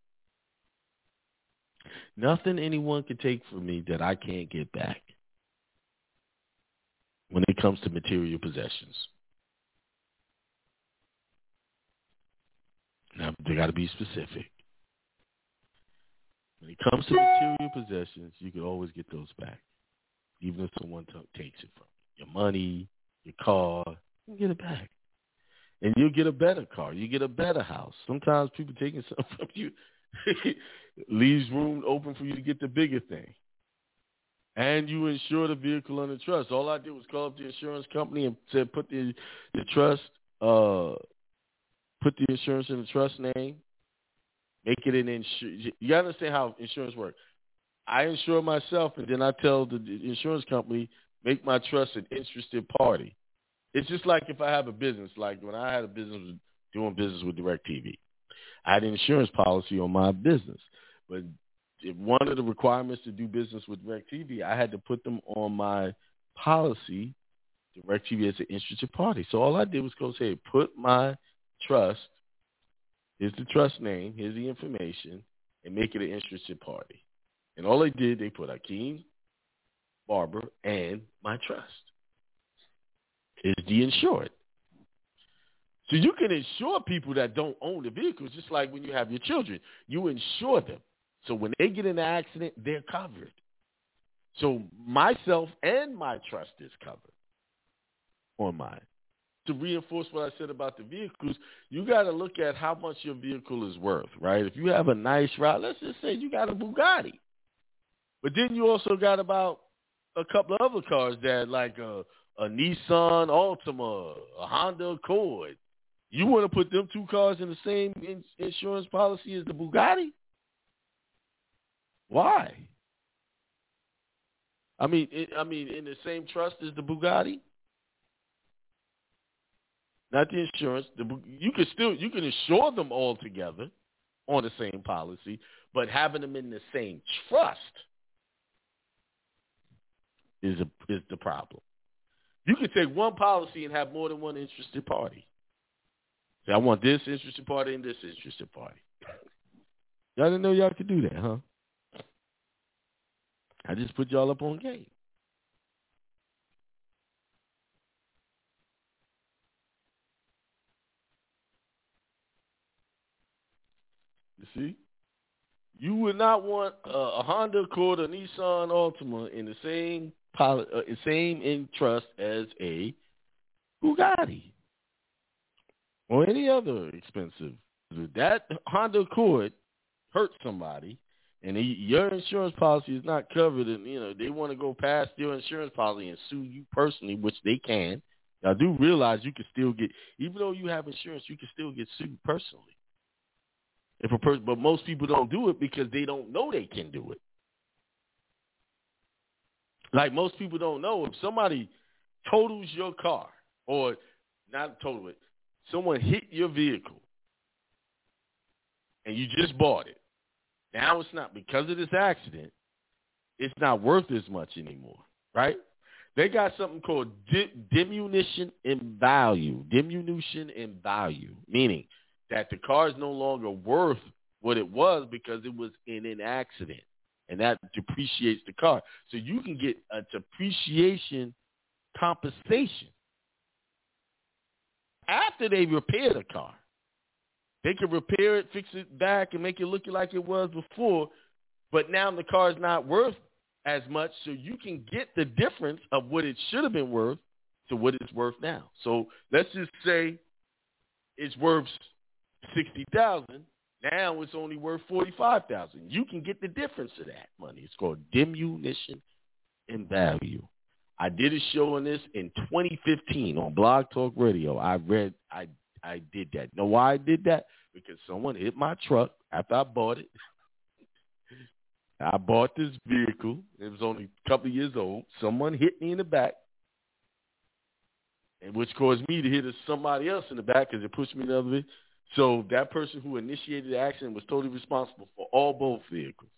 Nothing anyone can take from me that I can't get back when it comes to material possessions. Now, they got to be specific. When it comes to material possessions, you can always get those back, even if someone t- takes it from you. Your money, your car, you get it back. And you'll get a better car. You get a better house. Sometimes people taking something from you leaves room open for you to get the bigger thing. And you insure the vehicle under trust. All I did was call up the insurance company and said put the the trust uh put the insurance in the trust name Make it an insurance. You gotta understand how insurance works. I insure myself, and then I tell the insurance company, make my trust an interested party. It's just like if I have a business, like when I had a business doing business with DirecTV. I had an insurance policy on my business, but one of the requirements to do business with DirecTV, I had to put them on my policy, DirecTV as an interested party. So all I did was go say, put my trust Here's the trust name. Here's the information, and make it an interested party. And all they did, they put Akiem, Barber, and my trust. Is the insured. So you can insure people that don't own the vehicles, just like when you have your children. You insure them. So when they get in an accident, they're covered. So myself and my trust is covered on mine to reinforce what I said about the vehicles, you got to look at how much your vehicle is worth, right? If you have a nice ride, let's just say you got a Bugatti, but then you also got about a couple of other cars that like a, a Nissan Altima, a Honda Accord. You want to put them two cars in the same in- insurance policy as the Bugatti? Why? I mean, it, I mean, in the same trust as the Bugatti not the insurance. The, you can still you can insure them all together on the same policy, but having them in the same trust is a, is the problem. You can take one policy and have more than one interested party. Say, I want this interested party and this interested party. Y'all didn't know y'all could do that, huh? I just put y'all up on game. You see, you would not want a Honda Accord or Nissan Altima in the same poli- uh, same interest as a Bugatti or any other expensive. That Honda Accord hurt somebody, and he, your insurance policy is not covered, and you know they want to go past your insurance policy and sue you personally, which they can. I do realize you can still get, even though you have insurance, you can still get sued personally. If a person, but most people don't do it because they don't know they can do it. Like most people don't know, if somebody totals your car or not total it, someone hit your vehicle and you just bought it. Now it's not because of this accident. It's not worth as much anymore, right? They got something called di- diminution in value. Diminution in value, meaning that the car is no longer worth what it was because it was in an accident, and that depreciates the car. So you can get a depreciation compensation after they repair the car. They can repair it, fix it back, and make it look like it was before. But now the car is not worth as much, so you can get the difference of what it should have been worth to what it's worth now. So let's just say it's worth sixty thousand. Now it's only worth forty five thousand. You can get the difference of that money. It's called diminution in value. I did a show on this in 2015 on Blog Talk Radio. I read, I I did that. Know why I did that? Because someone hit my truck after I bought it. I bought this vehicle. It was only a couple of years old. Someone hit me in the back, and which caused me to hit somebody else in the back because it pushed me the other way. So that person who initiated the accident was totally responsible for all both vehicles.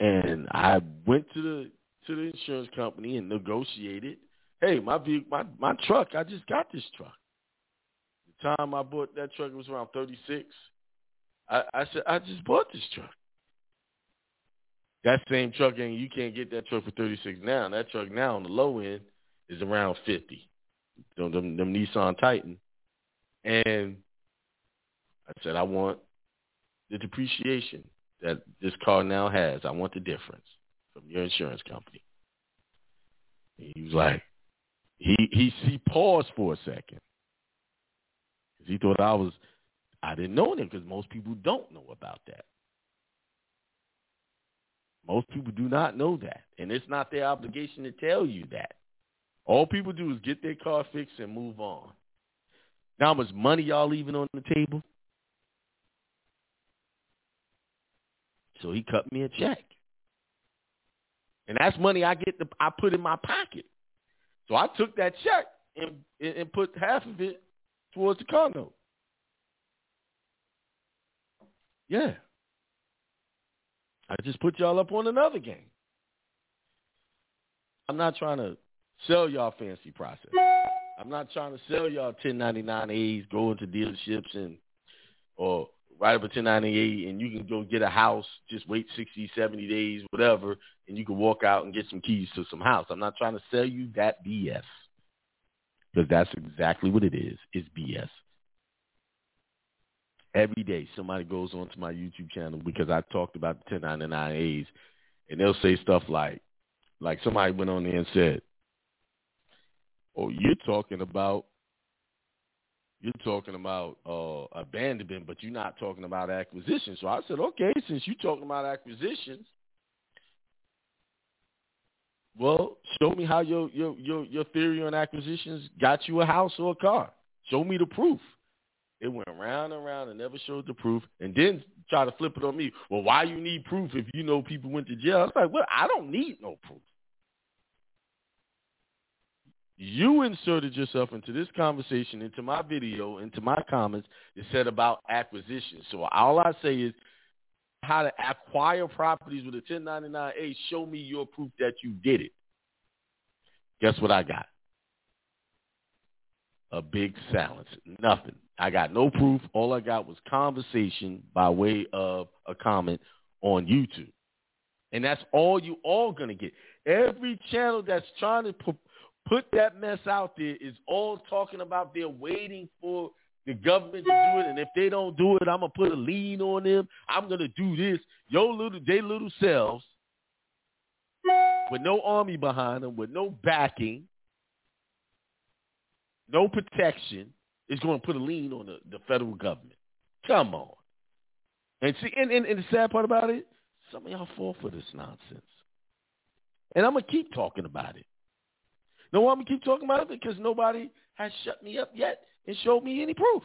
And I went to the to the insurance company and negotiated. Hey, my vehicle, my my truck. I just got this truck. The time I bought that truck, it was around thirty six. I, I said, I just bought this truck. That same truck, and you can't get that truck for thirty six now. That truck now on the low end is around fifty. Them, them, them Nissan Titan, and I said, I want the depreciation that this car now has. I want the difference from your insurance company. And he was like, he he he paused for a second. because He thought I was, I didn't know him because most people don't know about that. Most people do not know that, and it's not their obligation to tell you that. All people do is get their car fixed and move on. Now, how much money y'all leaving on the table? So he cut me a check. And that's money I get to I put in my pocket. So I took that check and and put half of it towards the car note. Yeah. I just put y'all up on another game. I'm not trying to sell y'all fancy process. I'm not trying to sell y'all 1099As, go into dealerships and or write up a 1098 and you can go get a house, just wait 60, 70 days, whatever, and you can walk out and get some keys to some house. I'm not trying to sell you that BS because that's exactly what it is. It's BS. Every day somebody goes onto my YouTube channel because I talked about the 1099As and they'll say stuff like, like somebody went on there and said, oh, you're talking about you're talking about uh, abandonment, but you're not talking about acquisition. So I said, okay, since you're talking about acquisitions, well, show me how your your your your theory on acquisitions got you a house or a car. Show me the proof. It went round and round and never showed the proof, and then try to flip it on me. Well, why you need proof if you know people went to jail? I was like, well, I don't need no proof. You inserted yourself into this conversation, into my video, into my comments that said about acquisition. So all I say is how to acquire properties with a 1099A. Show me your proof that you did it. Guess what I got? A big silence. Nothing. I got no proof. All I got was conversation by way of a comment on YouTube. And that's all you all going to get. Every channel that's trying to put that mess out there is all talking about they're waiting for the government to do it, and if they don't do it, I'm gonna put a lien on them. I'm gonna do this. Yo, little they little selves with no army behind them, with no backing, no protection, is going to put a lien on the, the federal government. Come on. And see, and, and, and the sad part about it, some of y'all fall for this nonsense. And I'm gonna keep talking about it. No, I'm gonna keep talking about it because nobody has shut me up yet and showed me any proof.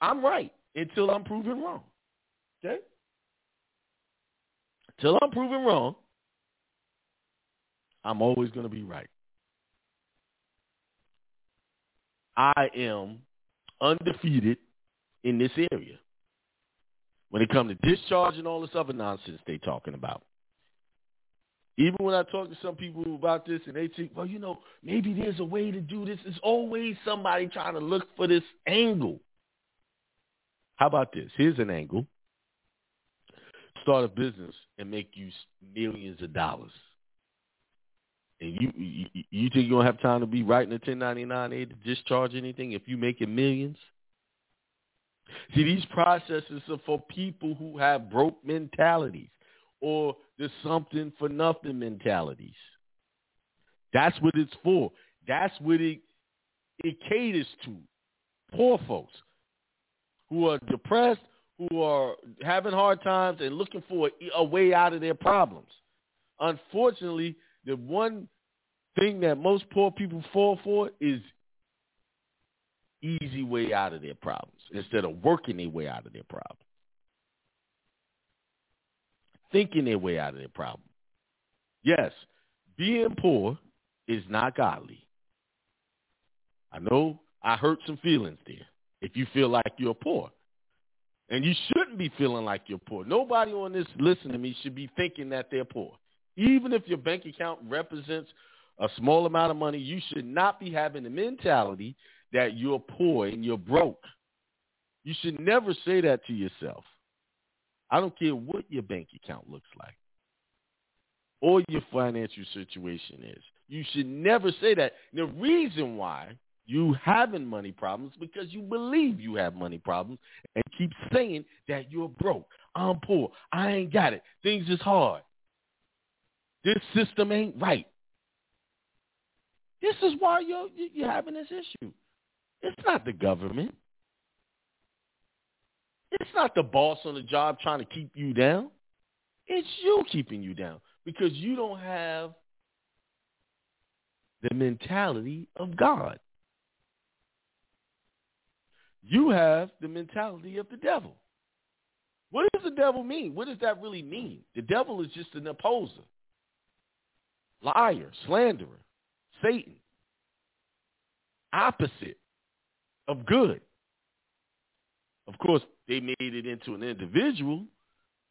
I'm right until I'm proven wrong. Okay? till I'm proven wrong, I'm always going to be right. I am undefeated in this area when it comes to discharge and all this other nonsense they're talking about. Even when I talk to some people about this and they think, well, you know, maybe there's a way to do this. There's always somebody trying to look for this angle. How about this? Here's an angle. Start a business and make you millions of dollars. And you you, you think you don't have time to be writing a 1099A to discharge anything if you making millions? See, these processes are for people who have broke mentalities or the something for nothing mentalities. That's what it's for. That's what it it caters to. Poor folks who are depressed, who are having hard times and looking for a, a way out of their problems. Unfortunately, the one thing that most poor people fall for is easy way out of their problems instead of working their way out of their problem. Thinking their way out of their problem. Yes, being poor is not godly. I know I hurt some feelings there if you feel like you're poor. And you shouldn't be feeling like you're poor. Nobody on this listening to me should be thinking that they're poor. Even if your bank account represents a small amount of money, you should not be having the mentality that you're poor and you're broke. You should never say that to yourself. I don't care what your bank account looks like or your financial situation is. You should never say that. The reason why you having money problems because you believe you have money problems and keep saying that you're broke. I'm poor. I ain't got it. Things is hard. This system ain't right. This is why you're, you're having this issue. It's not the government. It's not the boss on the job trying to keep you down. It's you keeping you down because you don't have the mentality of God. You have the mentality of the devil. What does the devil mean? What does that really mean? The devil is just an opposer, liar, slanderer, Satan, opposite of good. Of course, they made it into an individual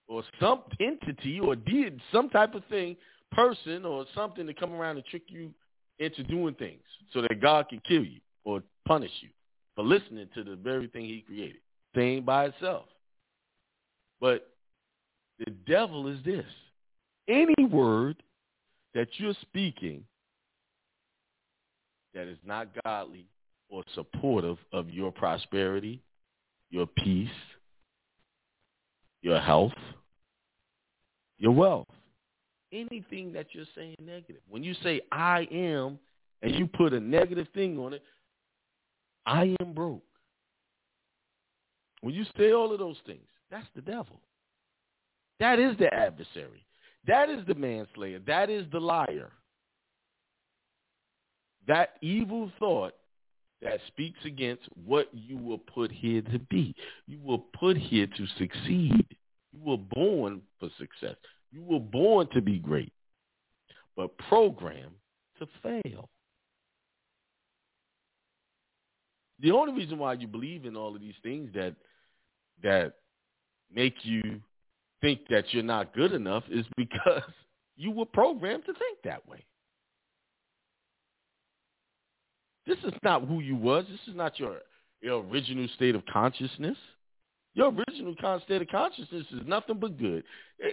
or some entity or did some type of thing, person or something to come around and trick you into doing things so that God can kill you or punish you for listening to the very thing he created. Thing by itself. But the devil is this. Any word that you're speaking that is not godly or supportive of your prosperity, your peace, your health, your wealth. Anything that you're saying negative. When you say I am and you put a negative thing on it, I am broke. When you say all of those things, that's the devil. That is the adversary. That is the manslayer. That is the liar. That evil thought that speaks against what you were put here to be. You were put here to succeed. You were born for success. You were born to be great, but programmed to fail. The only reason why you believe in all of these things that that make you think that you're not good enough is because you were programmed to think that way. This is not who you was. This is not your, your original state of consciousness. Your original state of consciousness is nothing but good.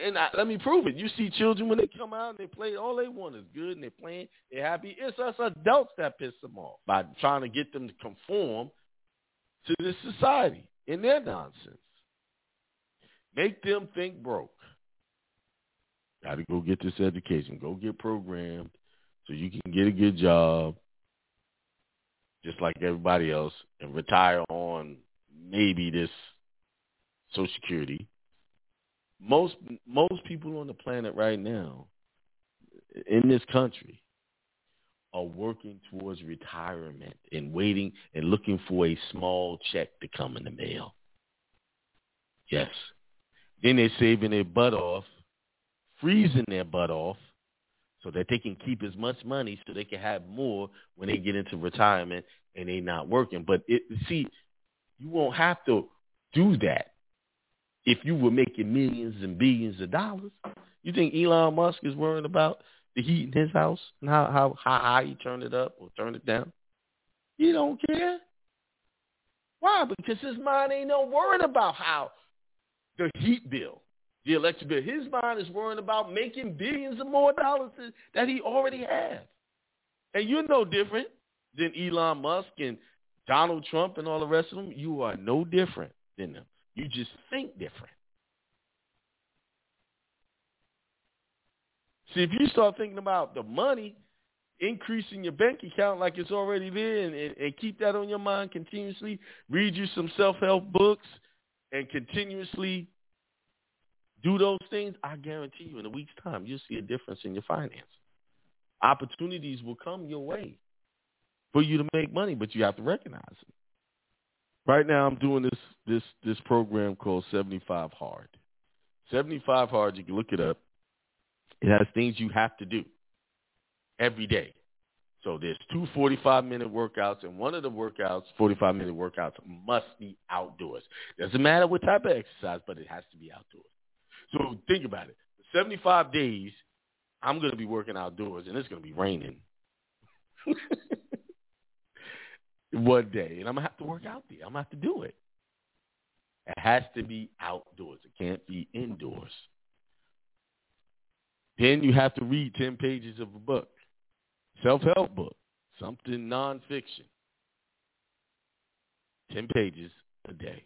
And I, let me prove it. You see children when they come out and they play, all they want is good and they're playing, they're happy. It's us adults that piss them off by trying to get them to conform to this society and their nonsense. Make them think broke. Got to go get this education. Go get programmed so you can get a good job just like everybody else, and retire on maybe this Social Security. Most most people on the planet right now, in this country, are working towards retirement and waiting and looking for a small check to come in the mail. Yes. Then they're saving their butt off freezing their butt off so that they can keep as much money so they can have more when they get into retirement and they not working. But it, see, you won't have to do that if you were making millions and billions of dollars. You think Elon Musk is worrying about the heat in his house and how how, how high he turned it up or turned it down? He don't care. Why? Because his mind ain't no worried about how the heat bill, the electric bill. His mind is worrying about making billions of more dollars that he already has. And you're no different than Elon Musk and Donald Trump and all the rest of them. You are no different than them. You just think different. See, if you start thinking about the money, increasing your bank account like it's already there and, and, and keep that on your mind continuously, read you some self-help books and continuously do those things, I guarantee you in a week's time, you'll see a difference in your finances. Opportunities will come your way for you to make money, but you have to recognize it. Right now, I'm doing this this this program called 75 Hard. 75 Hard, you can look it up. It has things you have to do every day. So there's two 45-minute workouts, and one of the workouts, 45-minute workouts, must be outdoors. Doesn't matter what type of exercise, but it has to be outdoors. So think about it. 75 days, I'm going to be working outdoors, and it's going to be raining. one day, and I'm gonna have to work out there. I'm gonna have to do it. It has to be outdoors. It can't be indoors. Then you have to read ten pages of a book, self-help book, something nonfiction. Ten pages a day.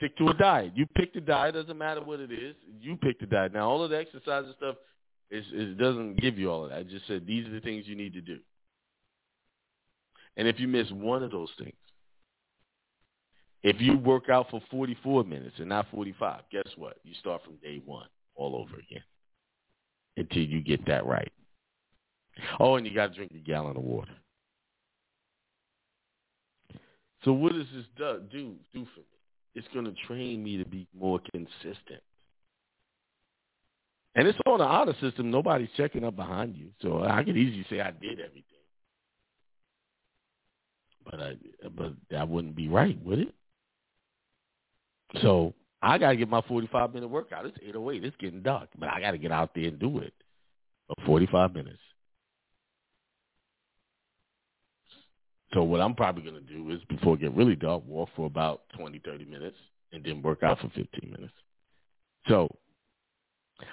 Stick to a diet. You pick the diet. Doesn't matter what it is. You pick the diet. Now, all of the exercise and stuff, is, it doesn't give you all of that. I just said these are the things you need to do. And if you miss one of those things, if you work out for 44 minutes and not 45, guess what? You start from day one all over again until you get that right. Oh, and you got to drink a gallon of water. So what does this do, do, do for me? It's going to train me to be more consistent. And it's on the honor system. Nobody's checking up behind you. So I could easily say I did everything. But I but that wouldn't be right, would it? So I gotta get my forty five minute workout. It's eight oh eight, it's getting dark. But I gotta get out there and do it. For forty five minutes. So what I'm probably going to do is before it get really dark, walk for about 20, 30 minutes and then work out for 15 minutes. So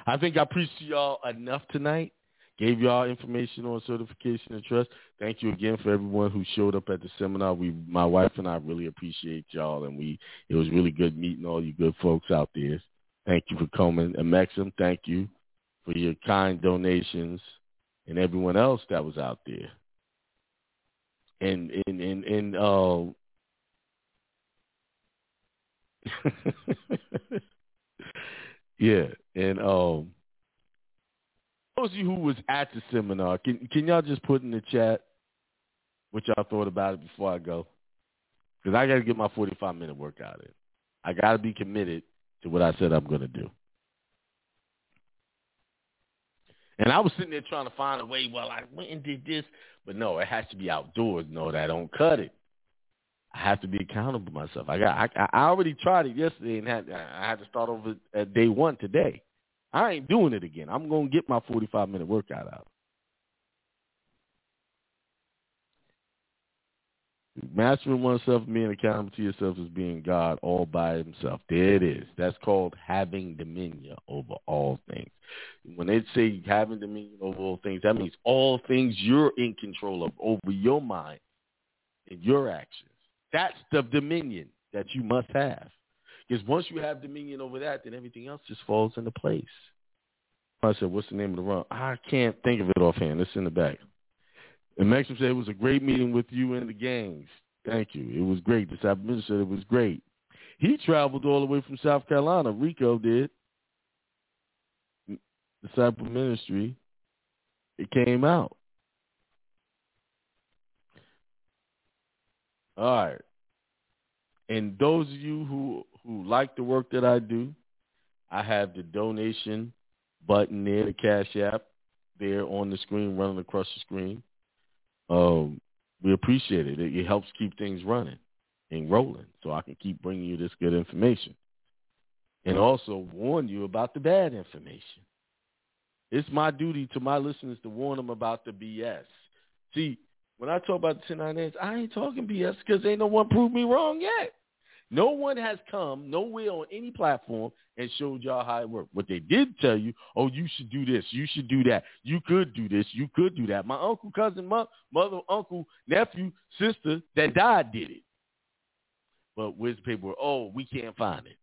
I think I preached y'all enough tonight gave y'all information on certification and trust. Thank you again for everyone who showed up at the seminar. We, my wife and I, really appreciate y'all, and we it was really good meeting all you good folks out there. Thank you for coming, and Maxim, thank you for your kind donations, and everyone else that was out there. And and and and uh, yeah, and um those of you who was at the seminar, can can y'all just put in the chat what y'all thought about it before I go? Because I got to get my 45 minute workout in. I got to be committed to what I said I'm going to do. And I was sitting there trying to find a way. Well, I went and did this, but no, it has to be outdoors. No, that don't cut it. I have to be accountable myself. I got. I, I already tried it yesterday, and had I had to start over at day one today. I ain't doing it again. I'm to get my 45 minute workout out. Mastering oneself, being accountable to yourself is being God all by himself. There it is. That's called having dominion over all things. When they say having dominion over all things, that means all things you're in control of over your mind and your actions. That's the dominion that you must have. Because once you have dominion over that, then everything else just falls into place. I said, what's the name of the run? I can't think of it offhand. It's in the back. And Maxim said, it was a great meeting with you and the gangs. Thank you. It was great. The South Minister said it was great. He traveled all the way from South Carolina. Rico did. Disciple Ministry. It came out. All right. And those of you who who like the work that I do, I have the donation button there, the Cash App there on the screen, running across the screen. Um, we appreciate it. it. It helps keep things running and rolling so I can keep bringing you this good information. And also warn you about the bad information. It's my duty to my listeners to warn them about the BS. See, when I talk about the 1099s, I ain't talking BS because ain't no one proved me wrong yet. No one has come nowhere on any platform and showed y'all how it worked. What they did tell you, oh, you should do this, you should do that, you could do this, you could do that. My uncle, cousin, mother, uncle, nephew, sister that died did it. But where's the paperwork? Oh, we can't find it.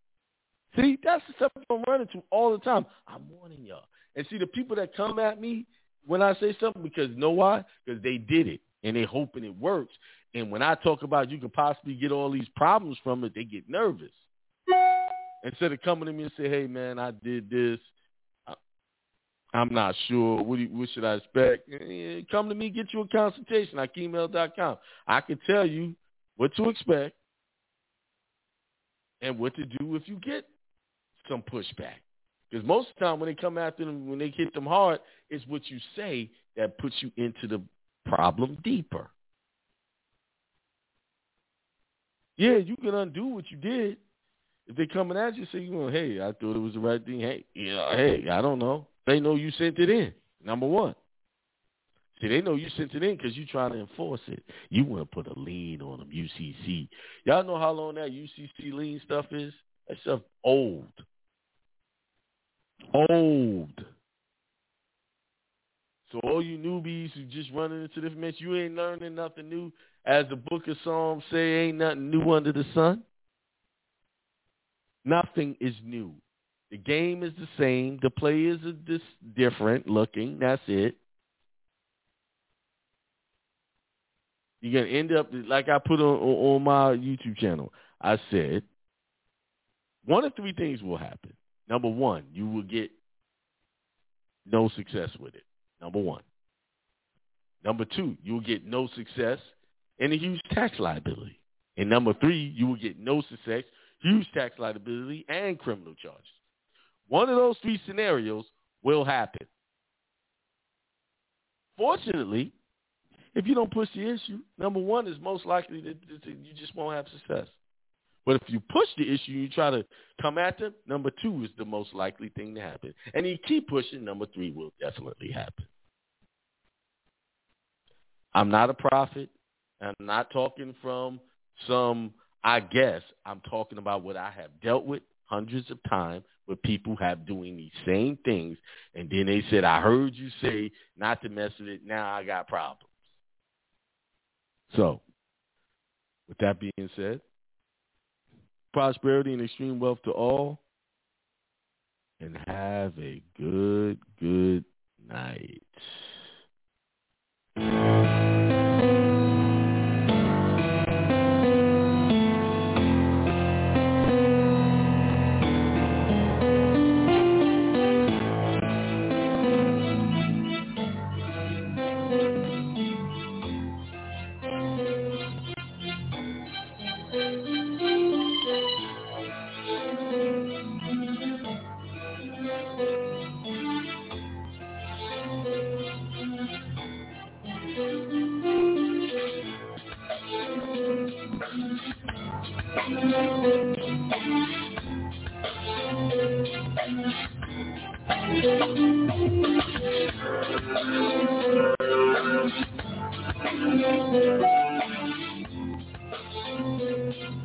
See, that's the stuff I'm running to all the time. I'm warning y'all. And see, the people that come at me when I say something, because know why? Because they did it and they're hoping it works. And when I talk about you can possibly get all these problems from it, they get nervous. Instead of coming to me and say, hey, man, I did this. I'm not sure. What, you, what should I expect? Eh, come to me, get you a consultation at akiemel.com. I can tell you what to expect and what to do if you get some pushback. Because most of the time when they come after them, when they hit them hard, it's what you say that puts you into the problem deeper. Yeah, you can undo what you did. If they coming at you, say, you well, hey, I thought it was the right thing. Hey, yeah, hey, I don't know. They know you sent it in. Number one. See, they know you sent it in because you trying to enforce it. You want to put a lien on them, UCC. Y'all know how long that UCC lien stuff is? That stuff old. Old. So all you newbies who just running into this mess, you ain't learning nothing new. As the book of Psalms say, ain't nothing new under the sun. Nothing is new. The game is the same. The players are just different looking. That's it. You're gonna end up like I put on on my YouTube channel. I said one of three things will happen. Number one, you will get no success with it. Number one. Number two, you will get no success and a huge tax liability. And number three, you will get no success, huge tax liability, and criminal charges. One of those three scenarios will happen. Fortunately, if you don't push the issue, number one is most likely that you just won't have success. But if you push the issue and you try to come at them, number two is the most likely thing to happen. And you keep pushing, number three will definitely happen. I'm not a prophet. I'm not talking from some, I guess, I'm talking about what I have dealt with hundreds of times with people have doing these same things. And then they said, I heard you say not to mess with it. Now I got problems. So, with that being said, prosperity and extreme wealth to all, and have a good, good night.